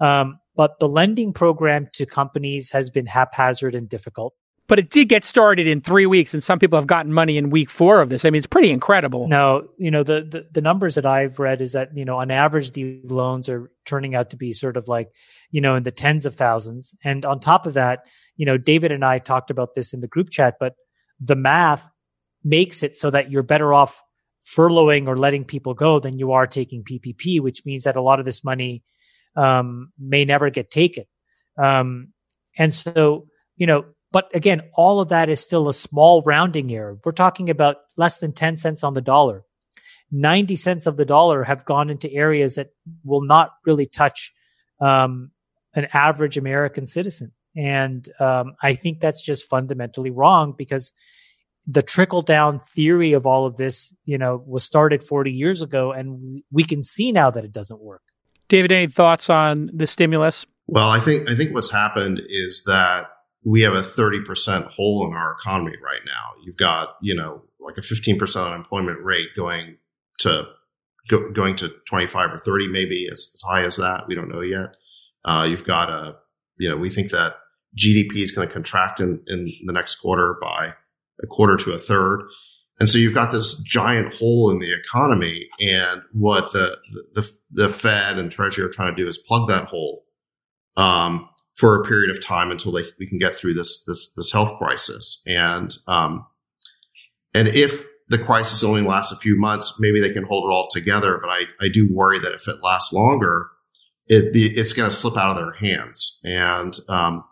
Um, but the lending program to companies has been haphazard and difficult.
But it did get started in three weeks, and some people have gotten money in week four of this. I mean, it's pretty incredible.
No, you know, the, the, the numbers that I've read is that, you know, on average, the loans are turning out to be sort of like, you know, in the tens of thousands. And on top of that, you know, David and I talked about this in the group chat, but the math makes it so that you're better off furloughing or letting people go than you are taking PPP, which means that a lot of this money um, may never get taken. Um, and so, you know, but again, all of that is still a small rounding error. We're talking about less than 10 cents on the dollar. 90 cents of the dollar have gone into areas that will not really touch um, an average American citizen. And um, I think that's just fundamentally wrong because the trickle down theory of all of this, you know, was started 40 years ago, and we can see now that it doesn't work.
David, any thoughts on the stimulus?
Well, I think I think what's happened is that we have a 30% hole in our economy right now. You've got, you know, like a 15% unemployment rate going to go, going to 25 or 30, maybe as, as high as that. We don't know yet. Uh, you've got a, you know, we think that GDP is going to contract in, in the next quarter by a quarter to a third. And so you've got this giant hole in the economy. And what the, the, the Fed and Treasury are trying to do is plug that hole. Um, for a period of time until they, we can get through this this this health crisis. And um, and if the crisis only lasts a few months, maybe they can hold it all together. But I, I do worry that if it lasts longer, it the, it's going to slip out of their hands, and um,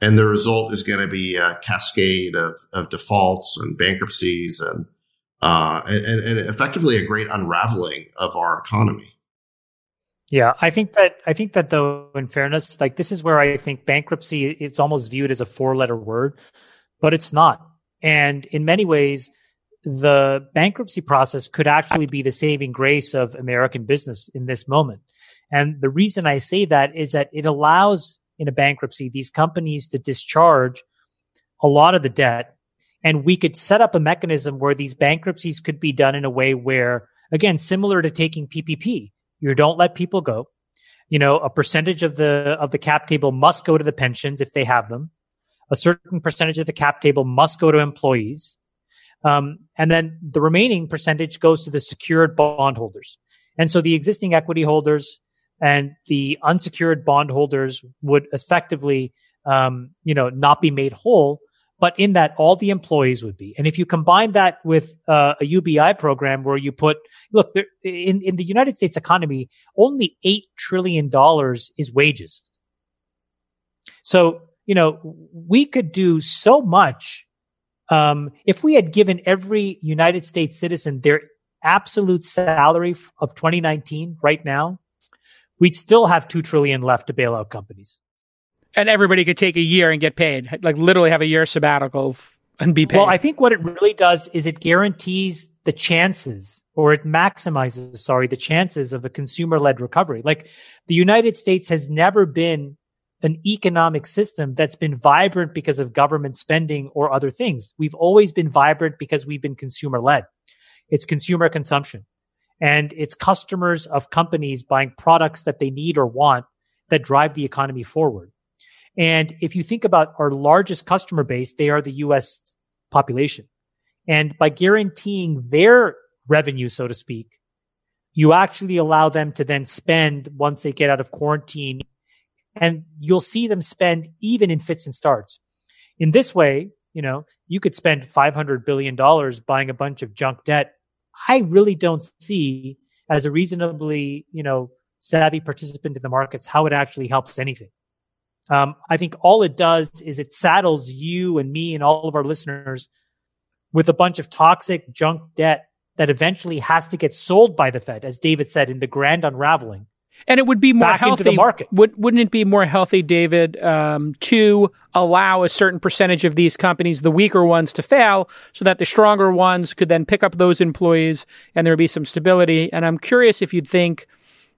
and the result is going to be a cascade of of defaults and bankruptcies and uh, and, and effectively a great unraveling of our economy.
Yeah, I think that I think that though, in fairness, like this is where I think bankruptcy it's almost viewed as a four letter word, but it's not. And in many ways, the bankruptcy process could actually be the saving grace of American business in this moment. And the reason I say that is that it allows in a bankruptcy these companies to discharge a lot of the debt. And we could set up a mechanism where these bankruptcies could be done in a way where, again, similar to taking PPP, you don't let people go. You know, a percentage of the, of the cap table must go to the pensions if they have them. A certain percentage of the cap table must go to employees. Um, and then the remaining percentage goes to the secured bondholders. And so the existing equity holders and the unsecured bondholders would effectively, um, you know, not be made whole but in that all the employees would be. And if you combine that with uh, a UBI program where you put, look, there, in, in the United States economy, only $8 trillion is wages. So, you know, we could do so much um, if we had given every United States citizen their absolute salary of 2019 right now, we'd still have 2 trillion left to bail out companies
and everybody could take a year and get paid, like literally have a year sabbatical and be paid.
Well, I think what it really does is it guarantees the chances or it maximizes, sorry, the chances of a consumer led recovery. Like the United States has never been an economic system that's been vibrant because of government spending or other things. We've always been vibrant because we've been consumer led. It's consumer consumption and it's customers of companies buying products that they need or want that drive the economy forward. And if you think about our largest customer base, they are the US population. And by guaranteeing their revenue, so to speak, you actually allow them to then spend once they get out of quarantine. And you'll see them spend even in fits and starts. In this way, you know, you could spend $500 billion buying a bunch of junk debt. I really don't see as a reasonably, you know, savvy participant in the markets how it actually helps anything. Um, I think all it does is it saddles you and me and all of our listeners with a bunch of toxic junk debt that eventually has to get sold by the Fed, as David said, in the grand unraveling.
And it would be more healthy.
market.
Would, wouldn't it be more healthy, David, um, to allow a certain percentage of these companies, the weaker ones, to fail, so that the stronger ones could then pick up those employees and there would be some stability? And I'm curious if you'd think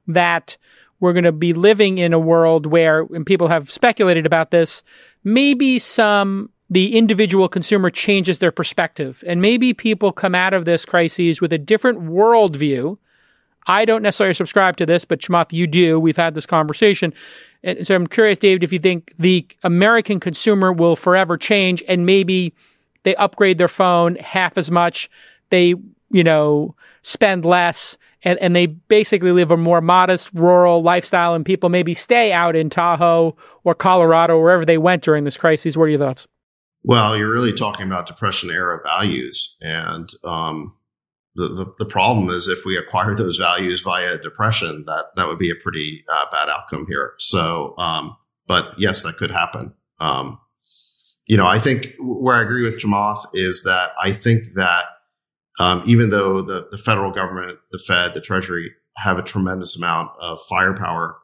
that we're going to be living in a world where, and people have speculated about this, maybe some the individual consumer changes their perspective. And maybe people come out of this crisis with a different worldview. I don't necessarily subscribe to this, but Chamath, you do. We've had this conversation. And so I'm curious, David, if you think the American consumer will forever change and maybe they upgrade their phone half as much, they, you know, spend less and, and they basically live a more modest rural lifestyle and people maybe stay out in Tahoe or Colorado, wherever they went during this crisis. What are your thoughts?
Well, you're really talking about depression era values. And um, the, the, the, problem is if we acquire those values via depression, that, that would be a pretty uh, bad outcome here. So, um, but yes, that could happen. Um, you know, I think where I agree with Chamath is that I think that um, even though the, the federal government, the Fed, the Treasury have a tremendous amount of firepower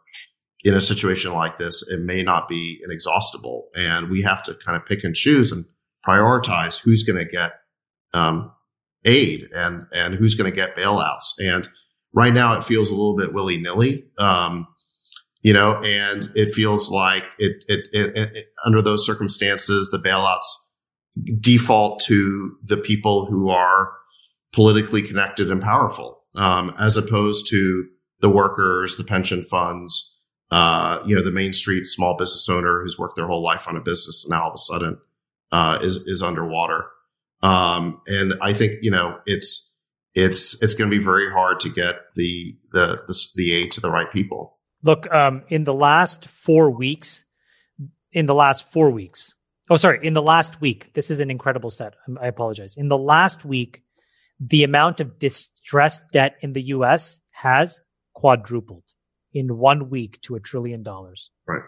in a situation like this, it may not be inexhaustible. And we have to kind of pick and choose and prioritize who's going to get um, aid and, and who's going to get bailouts. And right now it feels a little bit willy nilly. Um, you know, and it feels like it, it, it, it, under those circumstances, the bailouts default to the people who are politically connected and powerful, um, as opposed to the workers, the pension funds, uh, you know, the Main Street small business owner who's worked their whole life on a business and now all of a sudden uh, is is underwater. Um, and I think you know it's it's it's going to be very hard to get the, the the the aid to the right people.
Look, um, in the last four weeks, in the last four weeks, oh sorry, in the last week, this is an incredible set. I apologize. In the last week, the amount of distressed debt in the US has quadrupled in one week to a trillion dollars.
Right.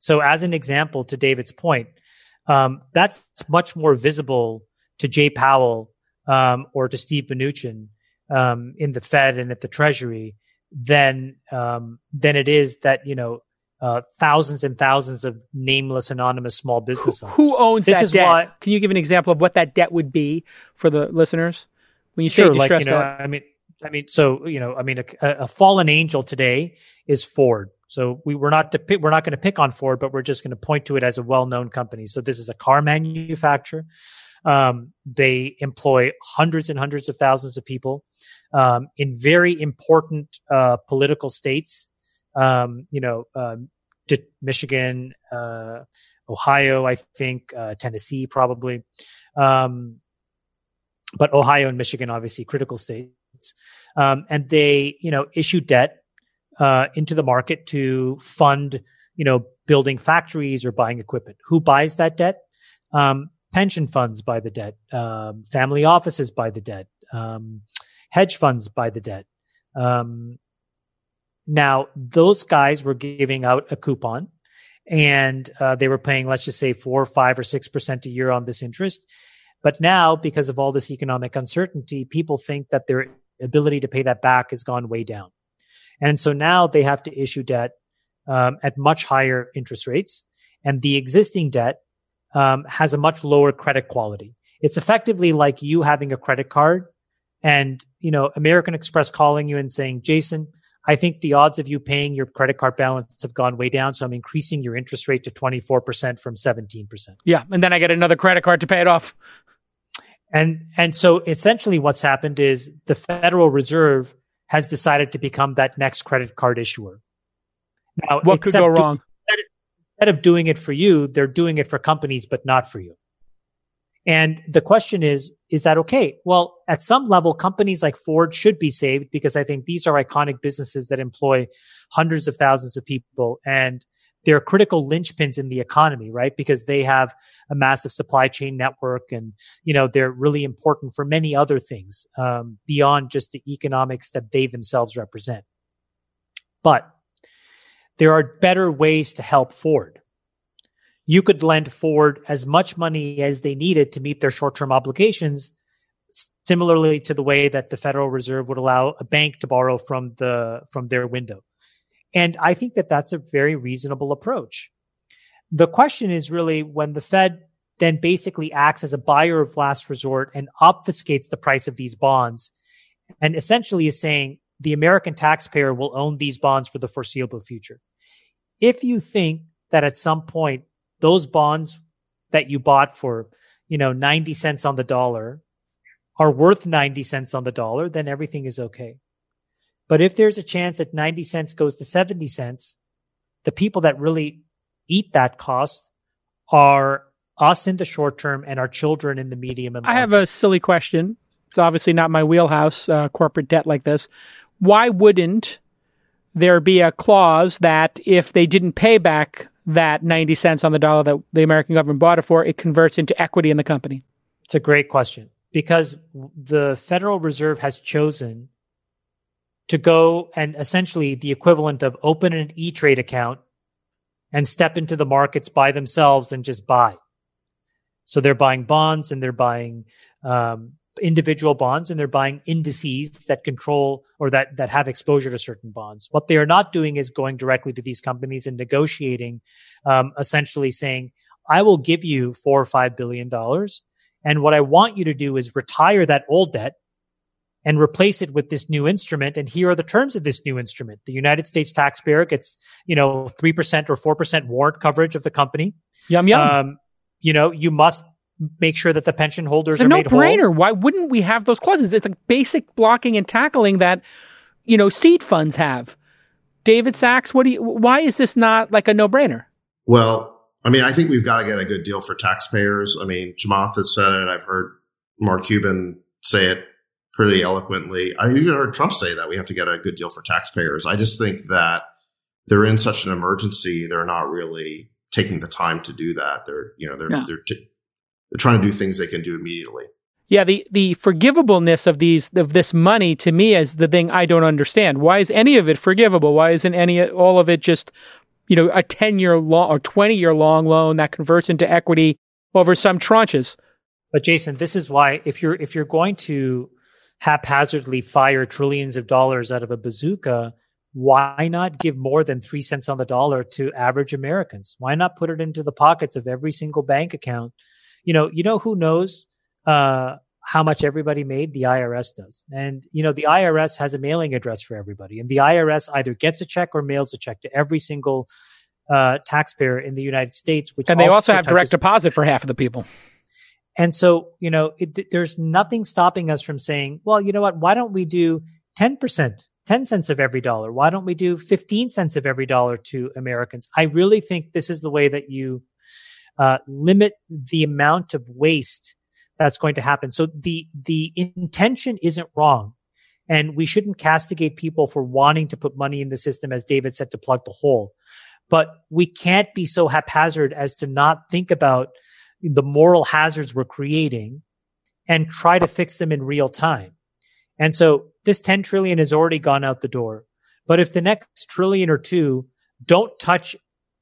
So, as an example, to David's point, um, that's much more visible to Jay Powell um, or to Steve Mnuchin um, in the Fed and at the Treasury than um, than it is that you know uh, thousands and thousands of nameless anonymous small business owners.
Who, who owns this that debt? Why, Can you give an example of what that debt would be for the listeners? When you sure, say like, you
know, I mean, I mean, so you know, I mean, a, a fallen angel today is Ford. So we, we're not to, we're not going to pick on Ford, but we're just going to point to it as a well-known company. So this is a car manufacturer. Um, they employ hundreds and hundreds of thousands of people um, in very important uh, political states. Um, you know, um, Michigan, uh, Ohio, I think, uh, Tennessee, probably. Um, but Ohio and Michigan, obviously critical states. Um, and they, you know, issue debt uh, into the market to fund, you know, building factories or buying equipment. Who buys that debt? Um, pension funds buy the debt. Um, family offices buy the debt. Um, hedge funds buy the debt. Um, now, those guys were giving out a coupon and uh, they were paying, let's just say, four, five, or six percent a year on this interest. But now, because of all this economic uncertainty, people think that their ability to pay that back has gone way down. And so now they have to issue debt um, at much higher interest rates. And the existing debt um, has a much lower credit quality. It's effectively like you having a credit card and, you know, American Express calling you and saying, Jason, I think the odds of you paying your credit card balance have gone way down. So I'm increasing your interest rate to 24% from 17%.
Yeah. And then I get another credit card to pay it off.
And, and so essentially what's happened is the Federal Reserve has decided to become that next credit card issuer.
Now, what could go wrong?
Instead of doing it for you, they're doing it for companies, but not for you. And the question is, is that okay? Well, at some level, companies like Ford should be saved because I think these are iconic businesses that employ hundreds of thousands of people. And they're critical linchpins in the economy, right? Because they have a massive supply chain network and, you know, they're really important for many other things, um, beyond just the economics that they themselves represent. But there are better ways to help Ford. You could lend Ford as much money as they needed to meet their short-term obligations, similarly to the way that the Federal Reserve would allow a bank to borrow from the, from their window. And I think that that's a very reasonable approach. The question is really when the Fed then basically acts as a buyer of last resort and obfuscates the price of these bonds and essentially is saying the American taxpayer will own these bonds for the foreseeable future. If you think that at some point those bonds that you bought for, you know, 90 cents on the dollar are worth 90 cents on the dollar, then everything is okay. But if there's a chance that 90 cents goes to 70 cents, the people that really eat that cost are us in the short term and our children in the medium and
I have a silly question. It's obviously not my wheelhouse, uh, corporate debt like this. Why wouldn't there be a clause that if they didn't pay back that 90 cents on the dollar that the American government bought it for, it converts into equity in the company?
It's a great question because the Federal Reserve has chosen to go and essentially the equivalent of open an E Trade account and step into the markets by themselves and just buy. So they're buying bonds and they're buying um, individual bonds and they're buying indices that control or that that have exposure to certain bonds. What they are not doing is going directly to these companies and negotiating, um, essentially saying, "I will give you four or five billion dollars, and what I want you to do is retire that old debt." And replace it with this new instrument. And here are the terms of this new instrument. The United States taxpayer gets, you know, 3% or 4% warrant coverage of the company.
Yum, yum.
Um, you know, you must make sure that the pension holders
it's a
are
no
made whole.
brainer. Why wouldn't we have those clauses? It's like basic blocking and tackling that, you know, seed funds have. David Sacks, what do you, why is this not like a no brainer?
Well, I mean, I think we've got to get a good deal for taxpayers. I mean, Chamath has said it. I've heard Mark Cuban say it pretty eloquently. I even heard Trump say that we have to get a good deal for taxpayers. I just think that they're in such an emergency. They're not really taking the time to do that. They're, you know, they're,
Yeah.
they're, t- they're trying to do things they can do immediately.
Yeah, the the forgivableness of these of this money to me is the thing I don't understand. Why is any of it forgivable? Why isn't any all of it just you know a ten year long or twenty year long loan that converts into equity over some tranches?
But Jason, this is why if you're if you're going to haphazardly fire trillions of dollars out of a bazooka, why not give more than three cents on the dollar to average Americans? Why not put it into the pockets of every single bank account? You know, you know who knows uh, how much everybody made? The IRS does, and you know the IRS has a mailing address for everybody, and the IRS either gets a check or mails a check to every single uh, taxpayer in the United States. Which
And they also have direct deposit for half of the people.
and so, you know, it, there's nothing stopping us from saying, well, you know what? Why don't we do 10%, 10 cents of every dollar? Why don't we do 15 cents of every dollar to Americans? I really think this is the way that you uh, limit the amount of waste that's going to happen. So the, the intention isn't wrong. And we shouldn't castigate people for wanting to put money in the system, as David said, to plug the hole. But we can't be so haphazard as to not think about the moral hazards we're creating and try to fix them in real time. And so this 10 trillion has already gone out the door. But if the next trillion or two don't touch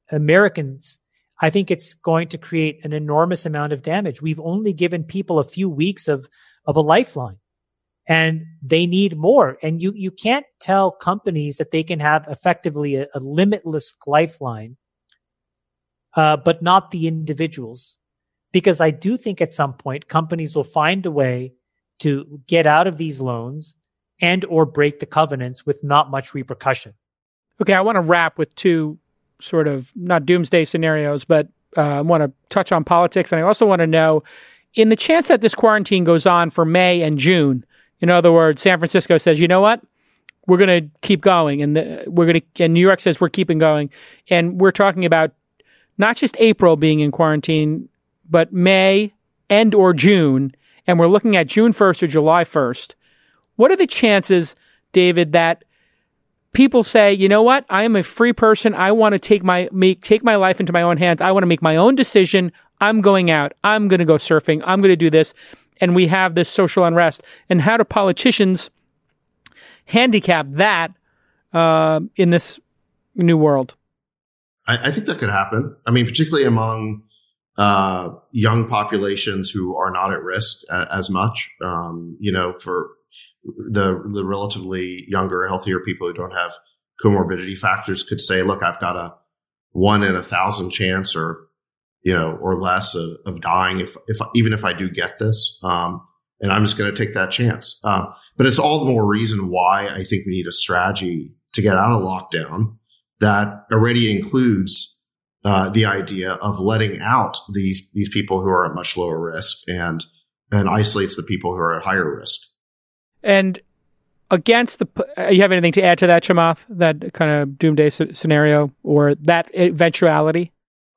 Americans, I think it's going to create an enormous amount of damage. We've only given people a few weeks of, of a lifeline and they need more. And you, you can't tell companies that they can have effectively a, a limitless lifeline, uh, but not the individuals because I do think at some point companies will find a way to get out of these loans and or break the covenants with not much repercussion.
Okay, I want to wrap with two sort of not doomsday scenarios, but uh, I want to touch on politics, and I also want to know, in the chance that this quarantine goes on for May and June, in other words, San Francisco says, you know what, we're going to keep going, and the, we're going to, and New York says we're keeping going, and we're talking about not just April being in quarantine, but May and or June, and we're looking at June first or July first. What are the chances, David, that people say, you know what? I am a free person. I want to take my make take my life into my own hands. I want to make my own decision. I'm going out. I'm going to go surfing. I'm going to do this. And we have this social unrest. And how do politicians handicap that uh, in this new world?
I, I think that could happen. I mean, particularly among uh, young populations who are not at risk a, as much. Um, you know, for the the relatively younger, healthier people who don't have comorbidity factors, could say, "Look, I've got a one in a thousand chance, or you know, or less of, of dying if if even if I do get this." Um, and I'm just going to take that chance. Um, but it's all the more reason why I think we need a strategy to get out of lockdown that already includes uh, the idea of letting out these these people who are at much lower risk and and isolates the people who are at higher risk.
And against the, uh, you have anything to add to that, Chamath? That kind of doomsday scenario or that eventuality?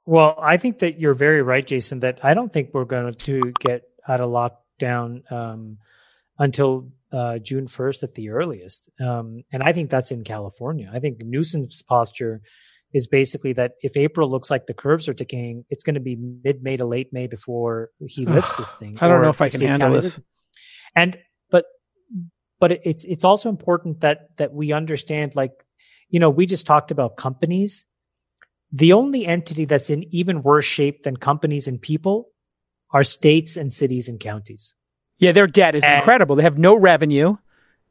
Well, I think that you're very right, Jason. That I don't think we're going to get out of lockdown um, until uh, June 1st at the earliest. Um, and I think that's in California. I think Newsom's posture is basically that if April looks like the curves are decaying, it's going to be mid May to late May before he lifts (sighs) this thing.
I don't know if I can handle this.
And but it's it's also important that that we understand like you know we just talked about companies. The only entity that's in even worse shape than companies and people are states and cities and counties.
Yeah, their debt is and incredible. They have no revenue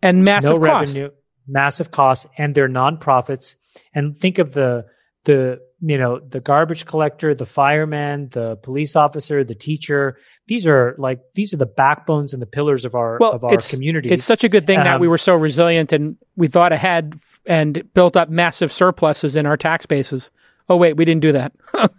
and massive no revenue,
massive costs, and they're nonprofits. And think of the the you know the garbage collector, the fireman, the police officer, the teacher. These are like these are the backbones and the pillars of our well, of our communities.
It's such a good thing um, that we were so resilient and we thought ahead and built up massive surpluses in our tax bases. Oh wait, we didn't do that. (laughs)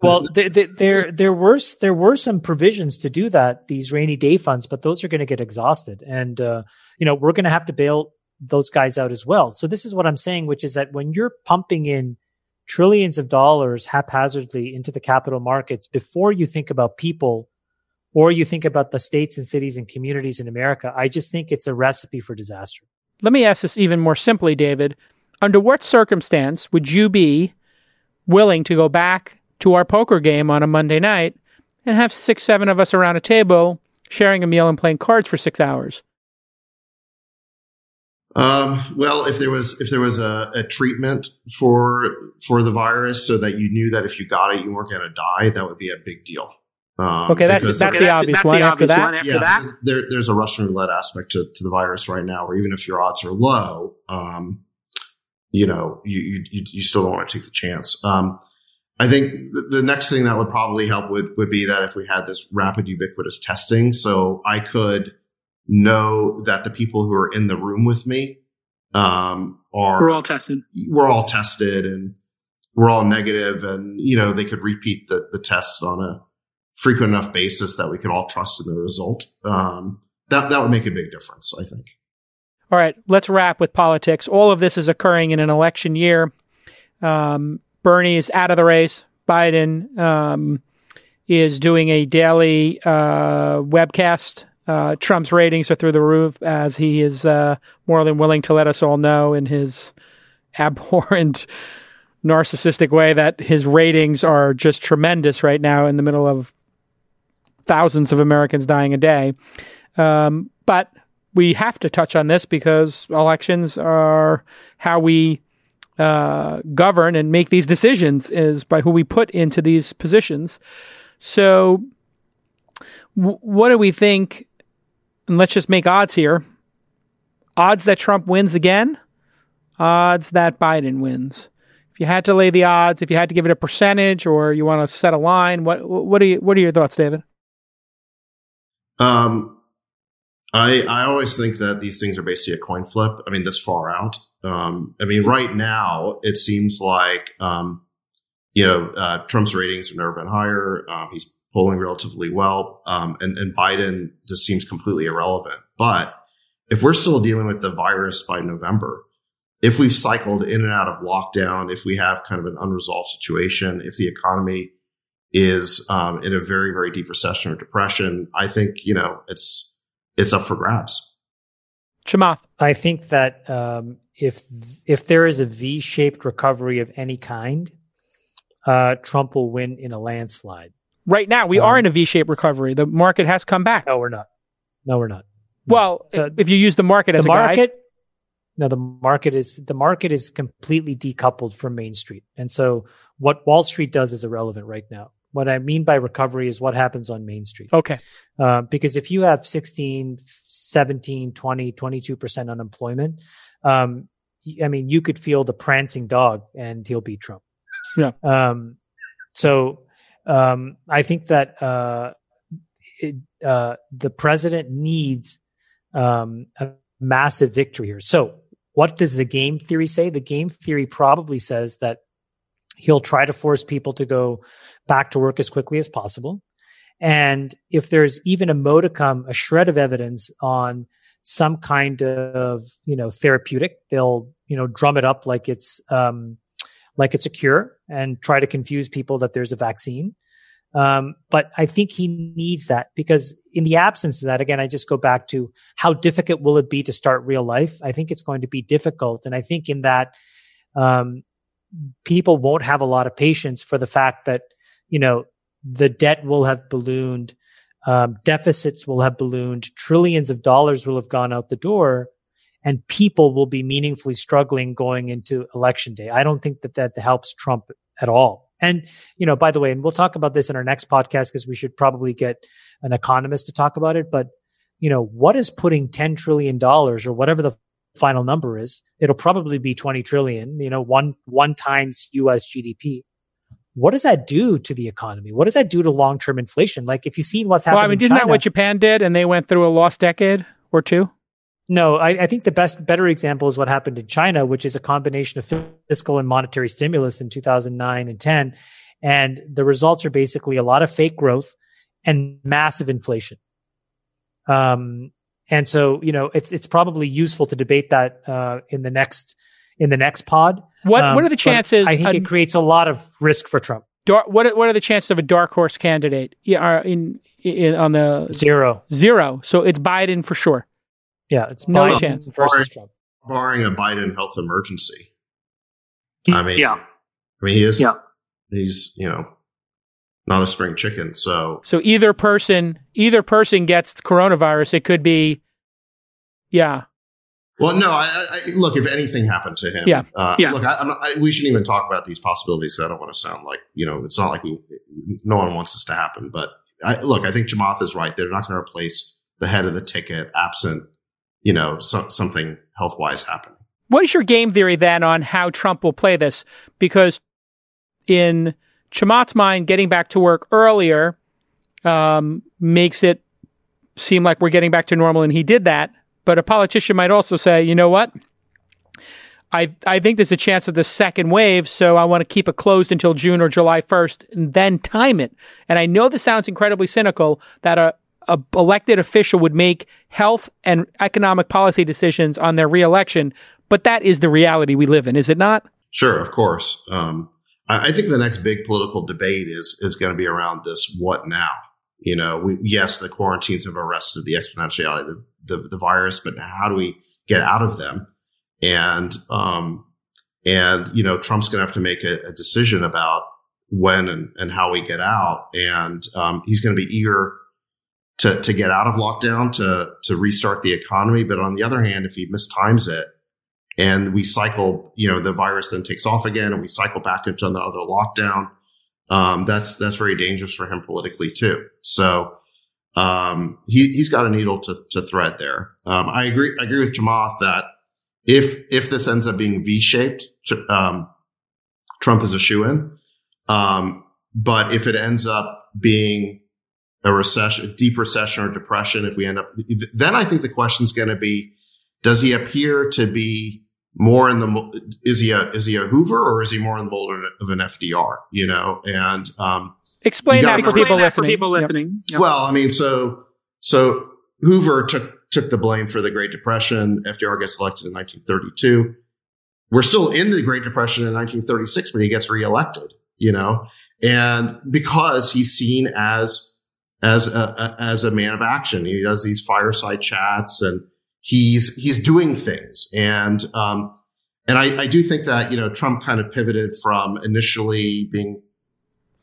Well, th- th- there there were there were some provisions to do that these rainy day funds, but those are going to get exhausted, and uh, you know we're going to have to bail those guys out as well. So this is what I'm saying, which is that when you're pumping in trillions of dollars haphazardly into the capital markets before you think about people or you think about the states and cities and communities in America, I just think it's a recipe for disaster.
Let me ask this even more simply, David. Under what circumstance would you be willing to go back to our poker game on a Monday night and have six, seven of us around a table sharing a meal and playing cards for six hours?
Um, well, if there was if there was a, a, treatment for for the virus, so that you knew that if you got it, you weren't going to die, that would be a big deal.
Um, okay, that's that's, okay, the, that's, obvious that's one. The after that, one after
yeah, that? There, there's a Russian roulette aspect to, to the virus right now, where even if your odds are low, um, you know, you, you you still don't want to take the chance. Um, I think the next thing that would probably help would, would be that if we had this rapid ubiquitous testing, so I could know that the people who are in the room with me um, are
we're all tested.
We're all tested, and we're all negative, and you know they could repeat the the tests on a frequent enough basis that we could all trust in the result. Um, that that would make a big difference, I think.
All right, let's wrap with politics. All of this is occurring in an election year. Um, Bernie is out of the race. Biden um, is doing a daily uh, webcast. Uh, Trump's ratings are through the roof, as he is uh, more than willing to let us all know in his abhorrent, narcissistic way that his ratings are just tremendous right now in the middle of thousands of Americans dying a day. Um, but we have to touch on this because elections are how we uh, govern and make these decisions is by who we put into these positions. So, w- what do we think? And let's just make odds here. Odds that Trump wins again. Odds that Biden wins. If you had to lay the odds, if you had to give it a percentage, or you want to set a line, what what are you, what are your thoughts, David?
Um, I I always think that these things are basically a coin flip. I mean, this far out. Um, I mean, right now it seems like um, you know uh, Trump's ratings have never been higher. Um, he's polling relatively well, um, and, and Biden just seems completely irrelevant. But if we're still dealing with the virus by November, if we've cycled in and out of lockdown, if we have kind of an unresolved situation, if the economy is um, in a very very deep recession or depression, I think you know it's it's up for grabs.
Chamath.
I think that um, if if there is a V-shaped recovery of any kind, uh, Trump will win in a landslide.
Right now, we um, are in a V-shaped recovery. The market has come back.
No, we're not. No, we're not.
Well, the, if you use the market as
the
a
market,
guide,
no, the market is the market is completely decoupled from Main Street, and so what Wall Street does is irrelevant right now. What I mean by recovery is what happens on Main Street.
Okay.
Uh, because if you have 16, 17, 20, 22% unemployment, um, I mean, you could feel the prancing dog and he'll beat Trump.
Yeah.
Um, so um, I think that uh, it, uh, the president needs um, a massive victory here. So what does the game theory say? The game theory probably says that He'll try to force people to go back to work as quickly as possible. And if there's even a modicum, a shred of evidence on some kind of, you know, therapeutic, they'll, you know, drum it up like it's, um, like it's a cure and try to confuse people that there's a vaccine. Um, but I think he needs that because in the absence of that, again, I just go back to how difficult will it be to start real life? I think it's going to be difficult. And I think in that, um, people won't have a lot of patience for the fact that, you know, the debt will have ballooned, um, deficits will have ballooned, trillions of dollars will have gone out the door, and people will be meaningfully struggling going into election day. I don't think that that helps Trump at all. And, you know, by the way, and we'll talk about this in our next podcast because we should probably get an economist to talk about it. But, you know, what is putting $10 trillion or whatever the final number is? It'll probably be 20 trillion, you know, one, one times US GDP what does that do to the economy? What does that do to long term inflation? Like if you've seen what's happening. Well, I
mean, isn't that what Japan did, and they went through a lost decade or two?
No, I, I, think the best, better example is what happened in China, which is a combination of fiscal and monetary stimulus in 2009 and 10. And the results are basically a lot of fake growth and massive inflation. Um, and so, you know, it's, it's probably useful to debate that, uh, in the next, in the next pod.
What um, what are the chances?
I think it creates a lot of risk for Trump.
Dark, what are, what are the chances of a dark horse candidate? Yeah, in, in on the
zero
zero. So it's Biden for sure.
Yeah, it's
no Biden chance
versus barring, Trump, barring a Biden health emergency. I mean,
yeah.
I mean, he is.
Yeah.
He's you know not a spring chicken. So
so either person either person gets coronavirus. It could be, yeah,
well, no. I, I, look, if anything happened to him,
yeah,
uh,
yeah.
Look, I, not, we shouldn't even talk about these possibilities. I don't want to sound like you know. It's not like we. No one wants this to happen, but look, I think Chamath is right. They're not going to replace the head of the ticket absent, you know, so, something health wise happening.
What is your game theory then on how Trump will play this? Because in Chamath's mind, getting back to work earlier um, makes it seem like we're getting back to normal, and he did that. But a politician might also say, you know what? I I think there's a chance of the second wave, so I want to keep it closed until June or July 1st and then time it. And I know this sounds incredibly cynical that a, a elected official would make health and economic policy decisions on their reelection, but that is the reality we live in, is it not?
Sure, of course. Um, I, I think the next big political debate is is going to be around this what now. You know, we, yes, the quarantines have arrested the exponentiality of the the, the virus, but how do we get out of them? And, um, and, you know, Trump's going to have to make a, a, decision about when and, and how we get out. And, um, he's going to be eager to, to get out of lockdown, to, to restart the economy. But on the other hand, if he mistimes it and we cycle, you know, the virus then takes off again and we cycle back into another lockdown, um, that's, that's very dangerous for him politically too. So, um, he, has got a needle to, to thread there. Um, I agree. I agree with Chamath that if if this ends up being V-shaped, um, Trump is a shoe in. Um, but if it ends up being a recession, a deep recession or depression, if we end up, then I think the question is going to be: Does he appear to be more in the is he a is he a Hoover or is he more in the mold of an FDR? You know, and um,
Explain that for people listening.
For people listening.
Yep. Well, I mean, so so Hoover took took the blame for the Great Depression. FDR gets elected in 1932. We're still in the Great Depression in 1936, but he gets reelected. You know, and because he's seen as as a, as a man of action, he does these fireside chats and he's he's doing things and um, and I, I do think that you know Trump kind of pivoted from initially being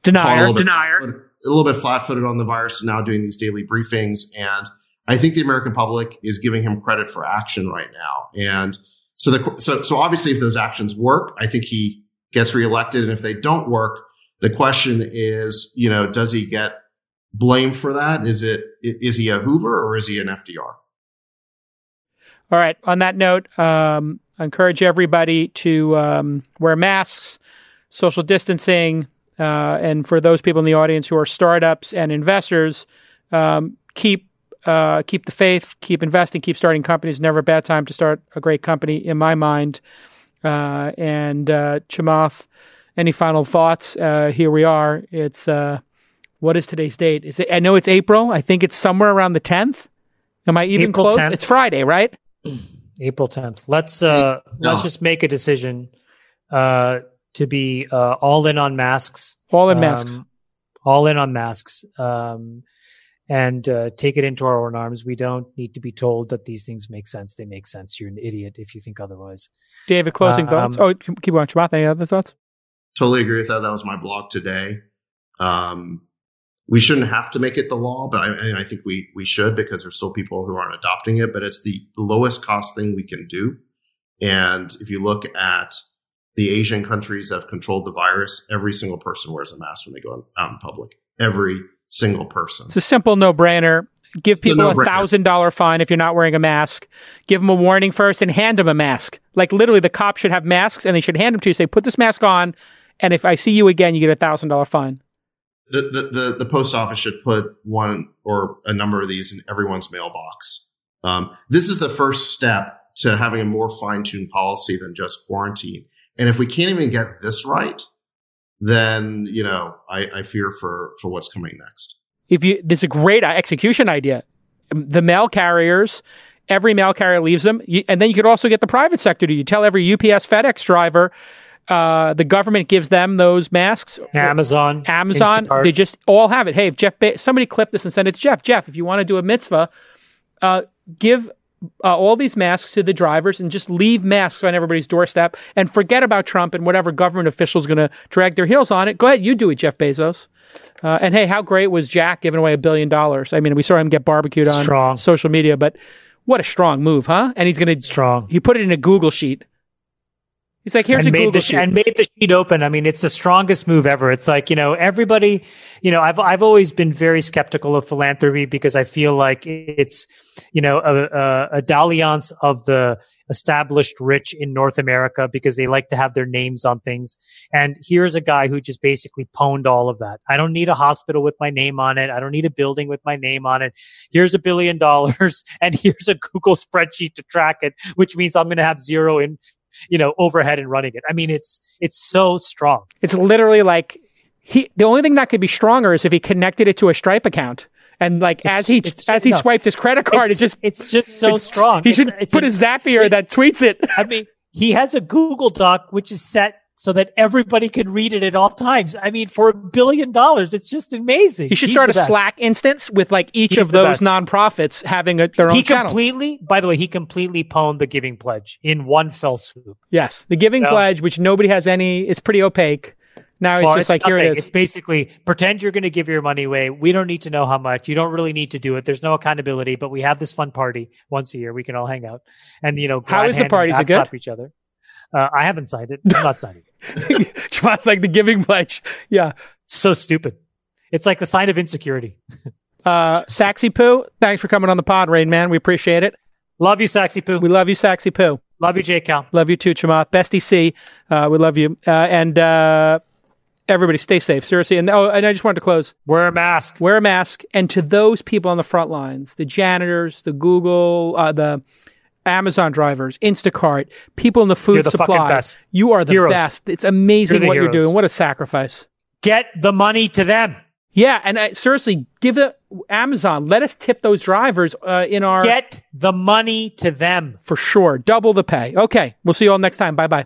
Denier.
A Denier.
A little bit flat footed on the virus and now doing these daily briefings. And I think the American public is giving him credit for action right now. And so the, so, so obviously if those actions work, I think he gets reelected. And if they don't work, the question is, you know, does he get blamed for that? Is it, is he a Hoover or is he an FDR?
All right. On that note, um, I encourage everybody to um, wear masks, social distancing, uh, and for those people in the audience who are startups and investors, um, keep uh, keep the faith, keep investing, keep starting companies. Never a bad time to start a great company, in my mind. Uh, and uh, Chamath Any final thoughts? Uh, here we are. It's uh, what is today's date? Is it? I know it's April. I think it's somewhere around the tenth. Am I even
April
close?
10th.
It's Friday, right? (clears throat)
April 10th. Let's uh
Yeah.
let's just make a decision uh to be uh all in on masks.
All in
Um,
masks.
all in on masks. Um and uh, take it into our own arms. We don't need to be told that these things make sense. They make sense. You're an idiot if you think otherwise.
David, closing
um,
thoughts. Oh, keep on, Chamath. Any other thoughts?
Totally agree with that. That was my blog today. Um, we shouldn't have to make it the law, but I, I think we we should because there's still people who aren't adopting it. But it's the lowest cost thing we can do. And if you look at the Asian countries that have controlled the virus, every single person wears a mask when they go out in public. Every single person.
It's a simple no-brainer. Give people a thousand dollar fine if you're not wearing a mask. Give them a warning first and hand them a mask. Like literally, the cops should have masks and they should hand them to you. Say, put this mask on, and if I see you again, you get a thousand dollar fine.
The, the, the, the post office should put one or a number of these in everyone's mailbox. Um, this is the first step to having a more fine tuned policy than just quarantine. And if we can't even get this right, then, you know, I, I fear for, for what's coming next.
If you, this is a great execution idea. The mail carriers, every mail carrier leaves them, you, and then you could also get the private sector to. You tell every UPS, FedEx driver, uh, the government gives them those masks.
Amazon,
Amazon,
Instacart.
they just all have it. Hey, if Jeff, Be- somebody clip this and send it to Jeff. Jeff, if you want to do a mitzvah, uh, give uh, all these masks to the drivers and just leave masks on everybody's doorstep and forget about Trump and whatever government official's going to drag their heels on it. Go ahead, you do it, Jeff Bezos. Uh, and hey, how great was Jack giving away a billion dollars? I mean, we saw him get barbecued on
Strong.
social media, but what a strong move, huh? And he's going to
strong.
he put it in a Google sheet. He's like, here's
and
a
made
Google
the
sheet.
and made the sheet open. I mean, it's the strongest move ever. It's like you know everybody. You know, I've I've always been very skeptical of philanthropy because I feel like it's you know a, a, a dalliance of the established rich in North America because they like to have their names on things. And here's a guy who just basically pwned all of that. I don't need a hospital with my name on it. I don't need a building with my name on it. Here's a billion dollars (laughs) and here's a Google spreadsheet to track it, which means I'm going to have zero in you know overhead and running it i mean it's it's so strong
It's literally like he. The only thing that could be stronger is if he connected it to a Stripe account, and like
It's-
as he
it's
as he
no.
swiped his credit card, it just
it's just so
it's-
strong
He should
it's
put
a-
a Zapier that tweets it.
i mean he has a google doc which is set so that everybody can read it at all times i mean for a billion dollars it's just amazing
He should
He's
start a
best.
Slack instance with like each
He's
of those
best.
nonprofits having a, their own
he completely by the way he completely pwned the giving pledge in one fell swoop
yes, the Giving
No.
Pledge, which nobody has any. It's pretty opaque. Now
it's
just
it's
like here
nothing.
it
It's
is.
basically pretend you're going to give your money away. We don't need to know how much. You don't really need to do it. There's no accountability, but we have this fun party once a year. We can all hang out and you know.
how is the party? Is it good?
Each other. Uh, I haven't signed it. I'm not signing. (laughs) it.
Like the Giving Pledge. Yeah.
So stupid. It's like the sign of insecurity.
Uh, Saxy Poo, thanks for coming on the pod, Rain Man. We appreciate it.
Love you, Saxy Poo.
We love you, Saxy Poo.
Love you, J Cal.
Love you too, Chamath. Bestie C, uh, we love you. Uh, and uh, everybody, stay safe. Seriously. And oh, and I just wanted to close.
Wear a mask.
Wear a mask. And to those people on the front lines, the janitors, the Google, uh, the Amazon drivers, Instacart, people in the food
you're the
supply.
Best.
You are the
Heroes.
best. It's amazing
You're
what you're doing. What a sacrifice.
Get the money to them.
Yeah, and uh, seriously, give the Amazon. Let us tip those drivers uh, in our
Get the money to them.
for sure. Double the pay. Okay, we'll see you all next time. Bye bye.